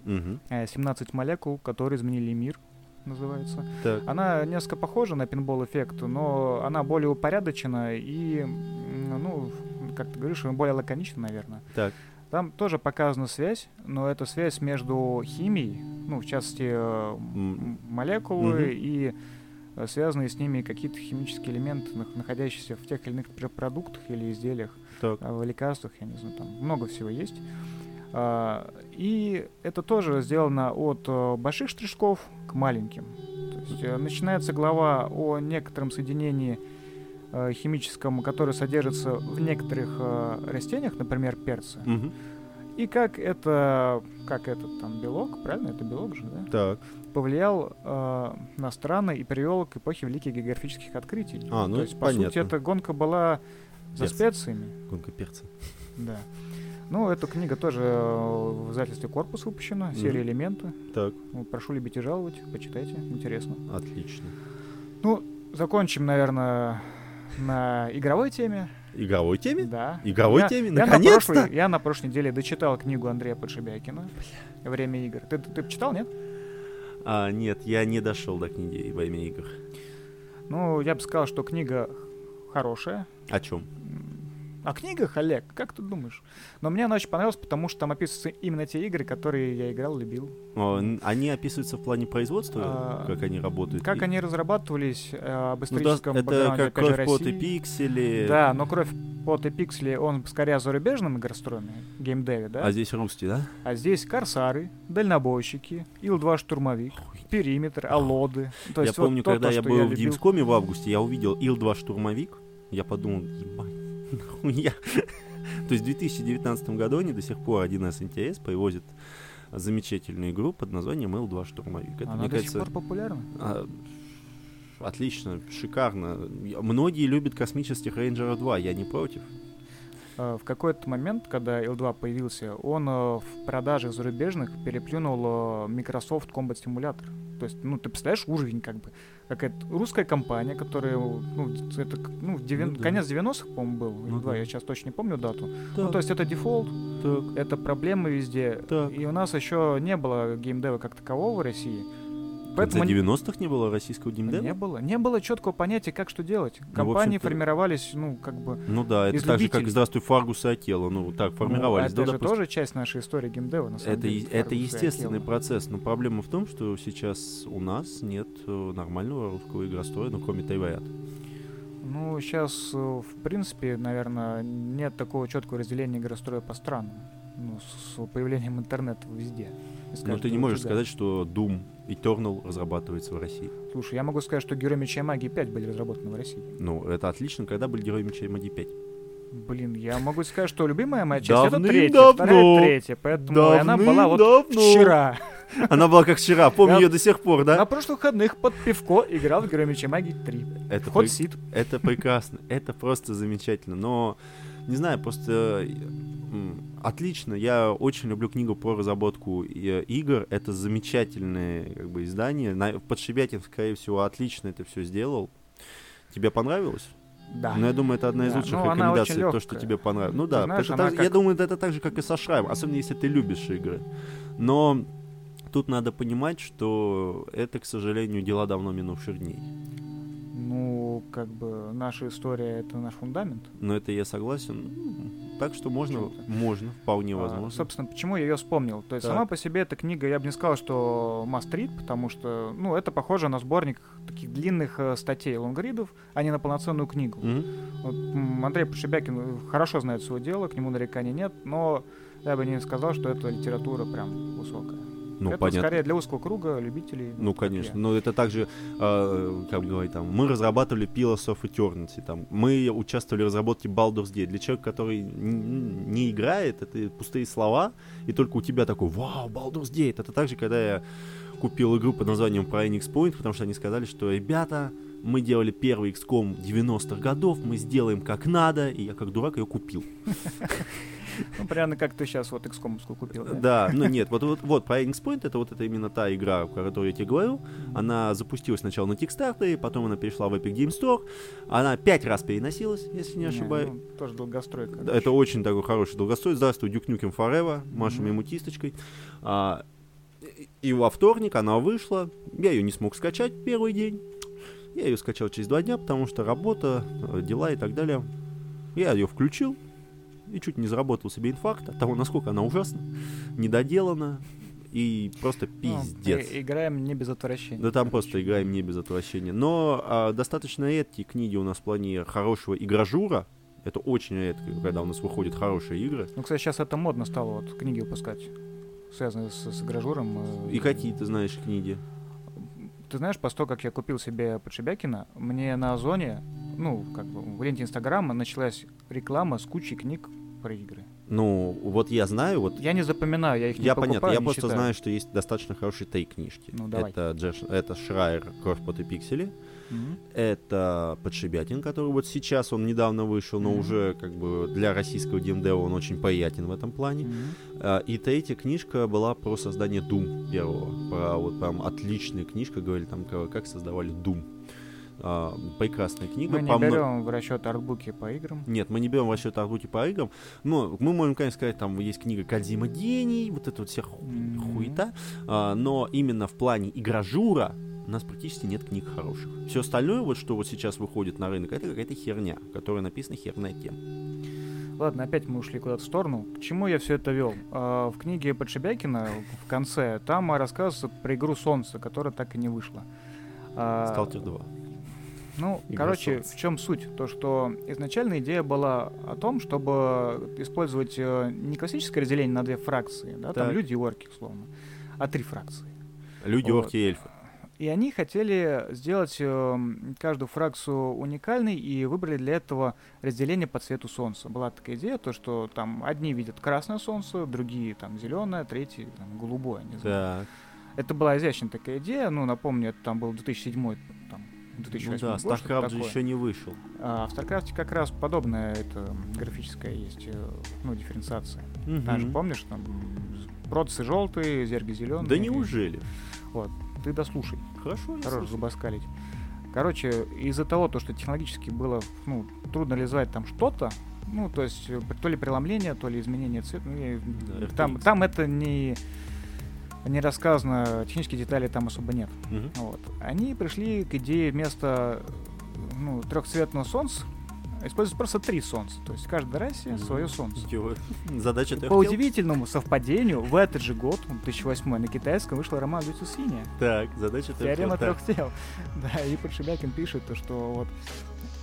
Э, 17 молекул, которые изменили мир, называется. Так. Она несколько похожа на пинбол-эффект, но она более упорядочена и, ну, как ты говоришь, более лаконична, наверное. Так. Там тоже показана связь, но это связь между химией, ну, в частности, э, молекулы Мгм. и э, связанные с ними какие-то химические элементы, нах- находящиеся в тех или иных пр- продуктах или изделиях, Так. а, в лекарствах, я не знаю, там много всего есть. А, И это тоже сделано от э, больших штришков к маленьким. То есть э, начинается глава о некотором соединении э, химическом, которое содержится в некоторых э, растениях, например, перце. Мгм. И как это, как этот там белок, правильно, это белок же, да, Так. Повлиял э, на страны и привел к эпохе великих географических открытий. А, ну, То есть, по сути, понятно. эта гонка была за Перцы. специями. Гонка перца. Да. Ну, эта книга тоже э, в издательстве «Корпус» выпущена, серия Мгм. «Элементы». Так, Ну, прошу любить и жаловать, почитайте, интересно. отлично. Ну, закончим, наверное, на игровой теме. Игровой теме? Да. Игровой Я- теме? я на Наконец-то! прошлой- Я на прошлой неделе дочитал книгу Андрея Подшибякина «Время игр». Ты, ты, ты читал, нет? А, нет, я не дошел до книги во имя игр. Ну, я бы сказал, что книга хорошая. О чем? О книгах, Олег, как ты думаешь? Но мне она очень понравилась, потому что там описываются именно те игры, которые я играл, любил. Они описываются в плане производства, А, как они работают? Как И- они разрабатывались э, об Ну да, историческом это как кровь, пот и России. пиксели. Да, но кровь, пот и пиксели, он скорее о зарубежном игростроме, геймдеве, да? А здесь русский, да? А здесь корсары, дальнобойщики, Ил-2 штурмовик, периметр, алоды. То я есть вот помню, то, когда то, я был в любил. Gamescom в августе, я увидел Ил-2 штурмовик, я подумал, ебать, нахуя. То есть в 2019 году они до сих пор 1С НТС привозят замечательную игру под названием Ил-2 штурмовик. Это, Она мне до сих кажется, пор популярна. а, отлично, шикарно. Многие любят космических рейнджеров 2, я не против. Э, В какой-то момент, когда Ил-2 появился, он э, в продаже зарубежных переплюнул э, Microsoft Combat Simulator. То есть, ну, ты представляешь уровень, как бы. Какая-то русская компания, которая, ну, это, ну, девян- Ну да. конец 90-х, по-моему, был, Ну Ил-2, да. я сейчас точно не помню дату. Так, Ну, то есть это дефолт, так, это проблемы везде. так. И у нас еще не было геймдева как такового в России. В Поэтому не- 90-х не было российского геймдева? не было. Не было четкого понятия, как что делать. Ну, в Компании общем-то- формировались, ну, как бы... Ну да, это так же, как. «Здравствуй, Фаргус и Акела». Ну, так формировались. Ну, да, это же допустим. тоже часть нашей истории геймдева, на самом Это, деле. это Фаргус естественный процесс, но проблема в том, что сейчас у нас нет э, нормального русского игростроя, ну, кроме Тайваят. Ну, сейчас, э, в принципе, наверное, нет такого четкого разделения игростроя по странам. Ну, с появлением интернета везде. Но ты не можешь сказать, что Doom Eternal разрабатывается в России. Слушай, я могу сказать, что Герой Меча и Магии 5 были разработаны в России. Ну, это отлично, когда были Герои Меча и Магии 5. Блин, я могу сказать, что любимая моя часть это третья, Давным-давно. вторая третья, поэтому и она была вот Давным-давно. вчера. Она была как вчера, помню Я- ее до сих пор, На да? прошлых выходных под пивко играл в Герой Меча Магии 3. Это, Вход при- сит. это прекрасно, это просто замечательно. Но, не знаю, просто отлично. Я очень люблю книгу про разработку э, игр. Это замечательное как бы, издание. Подшибятин, скорее всего, отлично это все сделал. Тебе понравилось? Да. Ну, я думаю, это одна из Да, лучших ну, рекомендаций, то, что тебе понравилось. Ну да, знаешь, это так- я как- думаю, это так же, как и со Шрайм, особенно если ты любишь игры. Но тут надо понимать, что это, к сожалению, дела давно минувших дней. Как бы наша история это наш фундамент. Но это я согласен. Ну, Так что можно, Почему-то. можно, вполне А, возможно. собственно, почему я ее вспомнил? То есть Так. сама по себе эта книга, я бы не сказал, что must read, потому что, ну, это похоже на сборник таких длинных э, статей лонгридов, а не на полноценную книгу. Мгм. Вот, Андрей Пошибякин э, хорошо знает свое дело, к нему нареканий нет, но я бы не сказал, что эта литература прям высокая. Ну, это понятно. скорее для узкого круга любителей. Ну, конечно. Но это также, э, как говорить, там, мы разрабатывали Pillars of Eternity, там, мы участвовали в разработке Baldur's Gate. Для человека, который не играет, это пустые слова, и только у тебя такой, вау, Baldur's Gate. Это так же, когда я купил игру под названием Phoenix Point, потому что они сказали, что, ребята, мы делали первый XCOM 90-х годов, мы сделаем как надо, и я как дурак ее купил. Ну, примерно как ты сейчас вот XCOM купил. да? Да, ну нет, вот, вот, вот Phoenix Point это вот это именно та игра, про которую я тебе говорю. Она запустилась сначала на Kickstarter, потом она перешла в Epic Game Store. Она пять раз переносилась, если не Не, ошибаюсь. ну, тоже долгостройка. Да, Это очень такой хороший долгострой. Здравствуй, Дюк Нюкем Forever, машем Мгм. ему кисточкой. А, и во вторник она вышла. Я ее не смог скачать первый день. Я ее скачал через два дня, потому что работа, э, дела и так далее. Я ее включил и чуть не заработал себе инфаркт от того, насколько она ужасна, недоделана и просто Ну, пиздец. и- играем не без отвращения. Да там просто играем не без отвращения. Но а, достаточно редкие книги у нас в плане хорошего игражура. Это очень редко, когда у нас выходят хорошие игры. Ну, кстати, сейчас это модно стало, вот, книги выпускать, связанные с, с гражуром. э, И какие ты знаешь книги? Ты знаешь, после того, как я купил себе Подшибякина, мне на Озоне, ну, как бы в ленте Инстаграма началась реклама с кучей книг про игры. Ну, вот я знаю, вот Я не запоминаю, я их не я покупаю, понятно, я не просто читаю. знаю, что есть достаточно хорошие тей книжки. Ну, давай. Это, Джеш, это Шрайер, Кровь, пот и пиксели. Это Подшибятин, который вот сейчас он недавно вышел, но уже как бы для российского DMD он очень приятен в этом плане. А, И третья книжка была про создание Doom первого. Про вот прям отличная книжка, говорили там, ка- как создавали Doom. А, прекрасная книга. Мы не по берем в расчет артбуки по играм. Нет, мы не берем в расчет артбуки по играм. Но мы можем, конечно, сказать, там есть книга Кадзима Гений, вот это вот вся ху- Мгм. хуета. А, но именно в плане игражура у нас практически нет книг хороших. Все остальное, вот что вот сейчас выходит на рынок, это какая-то херня, которая написана херная тема. Ладно, опять мы ушли куда-то в сторону. К чему я все это вел? А, в книге Подшибякина в конце там рассказывается про игру Солнце, которая так и не вышла. А, Сталкер 2. Ну, Игра короче, солнца. в чем суть? То, что изначально идея была о том, чтобы использовать э, не классическое разделение на две фракции, да, там Так. люди и орки, условно, а три фракции. Люди, Вот. орки и эльфы. И они хотели сделать э, каждую фракцию уникальной и выбрали для этого разделение по цвету солнца. Была такая идея, то что там одни видят красное солнце, другие там зеленое, третьи там голубое, не знаю. Так. Это была изящная такая идея, ну напомню, это там был 2007 там, 2008 Ну да, год, StarCraft же еще не вышел. А в StarCraft как раз подобная это графическая есть, э, ну, дифференциация. Там же, Мгм. помнишь, там продсы желтые, зерги зеленые. Да неужели? Ты дослушай, Хорошо, я хорош зубоскалить. Короче, из-за того, то, что технологически было, ну, трудно реализовать там что-то, ну, то есть э, то ли преломление, то ли изменение цвета, ну, Да, там, там это не, не рассказано, технические детали там особо нет. Мгм. Вот. Они пришли к идее вместо ну, трехцветного солнца использовать просто три солнца. То есть в каждой расе свое солнце. Задача По удивительному совпадению, в этот же год, 2008 на китайском, вышла роман «Лицо синяя». Так, задача ты Теорема трех тел. Да, и Подшибякин пишет, то, что вот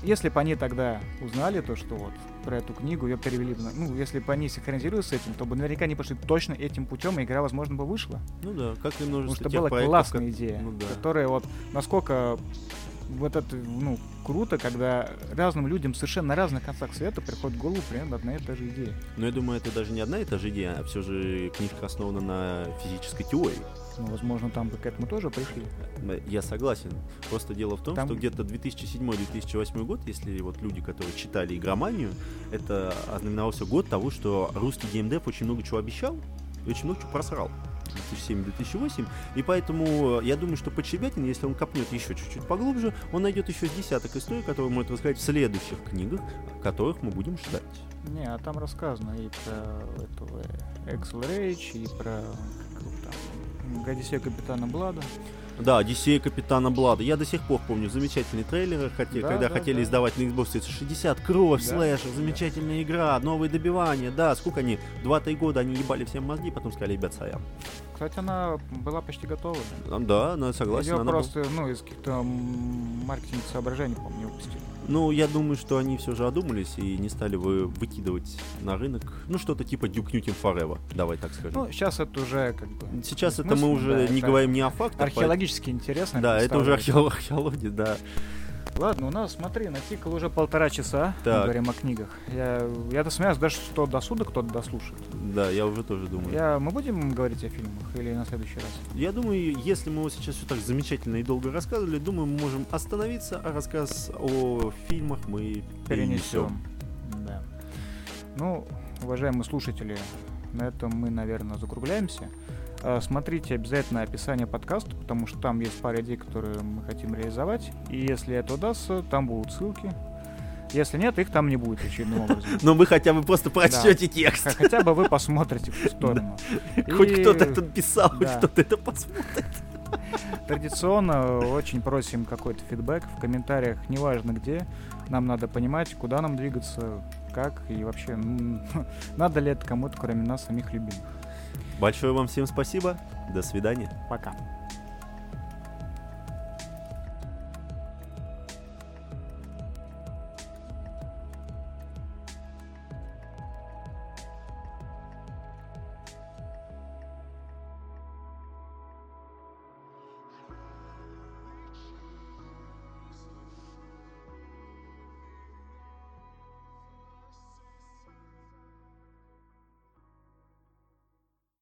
если бы они тогда узнали то, что вот про эту книгу ее перевели ну, если бы они синхронизировались с этим, то бы наверняка они пошли точно этим путем, и игра, возможно, бы вышла. Ну да, как и Потому множество что тех была проектов, классная как- идея, ну да. которая вот насколько вот это, ну, круто, когда разным людям совершенно на разных концах света приходит в голову примерно одна и та же идея. Но я думаю, это даже не одна и та же идея, а все же книжка основана на физической теории. Ну, возможно, там бы к этому тоже пришли. Э, Я согласен. Просто дело в том, Там- что где-то 2007-2008 год, если вот люди, которые читали игроманию, это ознаменовался год того, что русский геймдев очень много чего обещал и очень много чего просрал. 2007-2008, и поэтому э, я думаю, что Подшибятин, если он копнет еще чуть-чуть поглубже, он найдет еще десяток историй, которые может рассказать в следующих книгах, которых мы будем ждать. Не, а там рассказано и про этого Excel Rage, и про как там, Одиссея Капитана Блада. Да, Одиссея Капитана Блада. Я до сих пор помню замечательные трейлеры, хоте- Да, когда да, хотели да. издавать на Xbox 360. Кровь, Да, слэшер, да. замечательная игра, новые добивания. Да, сколько они? Два-три года они ебали всем мозги, потом сказали, ребят, сорян. кстати, она была почти готова. Да, она согласен. Ее она была- просто, ну, из каких-то маркетинговых соображений, по-моему, не выпустили. Ну, я думаю, что они все же одумались и не стали вы выкидывать на рынок, ну, что-то типа Duke Nukem Forever, давай так скажем. Ну, сейчас это уже как бы... Сейчас это мы уже да, не говорим не о фактах. Археологически интересно. поэтому- Да, это уже археология, да. Ладно, у нас, смотри, натикало уже полтора часа. Мы Так. говорим о книгах. Я, я досмеялся даже, что до суда кто-то дослушает. Да, я уже тоже думаю. Я, мы будем говорить о фильмах или на следующий раз? Я думаю, если мы вот сейчас все так замечательно и долго рассказывали, думаю, мы можем остановиться, а рассказ о фильмах мы перенесем. Перенесем. Да. Ну, уважаемые слушатели, на этом мы, наверное, закругляемся. А, Смотрите обязательно описание подкаста, потому что там есть пара идей, которые мы хотим реализовать. И если это удастся, там будут ссылки. Если нет, их там не будет очевидным образом. Но вы хотя бы просто прочтете текст. Х- Хотя бы вы посмотрите в ту сторону. Хоть И кто-то это писал, хоть да. кто-то это посмотрит. Традиционно очень просим какой-то фидбэк в комментариях, неважно где. Нам надо понимать, куда нам двигаться, как и вообще, надо ли это кому-то, кроме нас самих любимых. Большое вам всем спасибо. До свидания. Пока.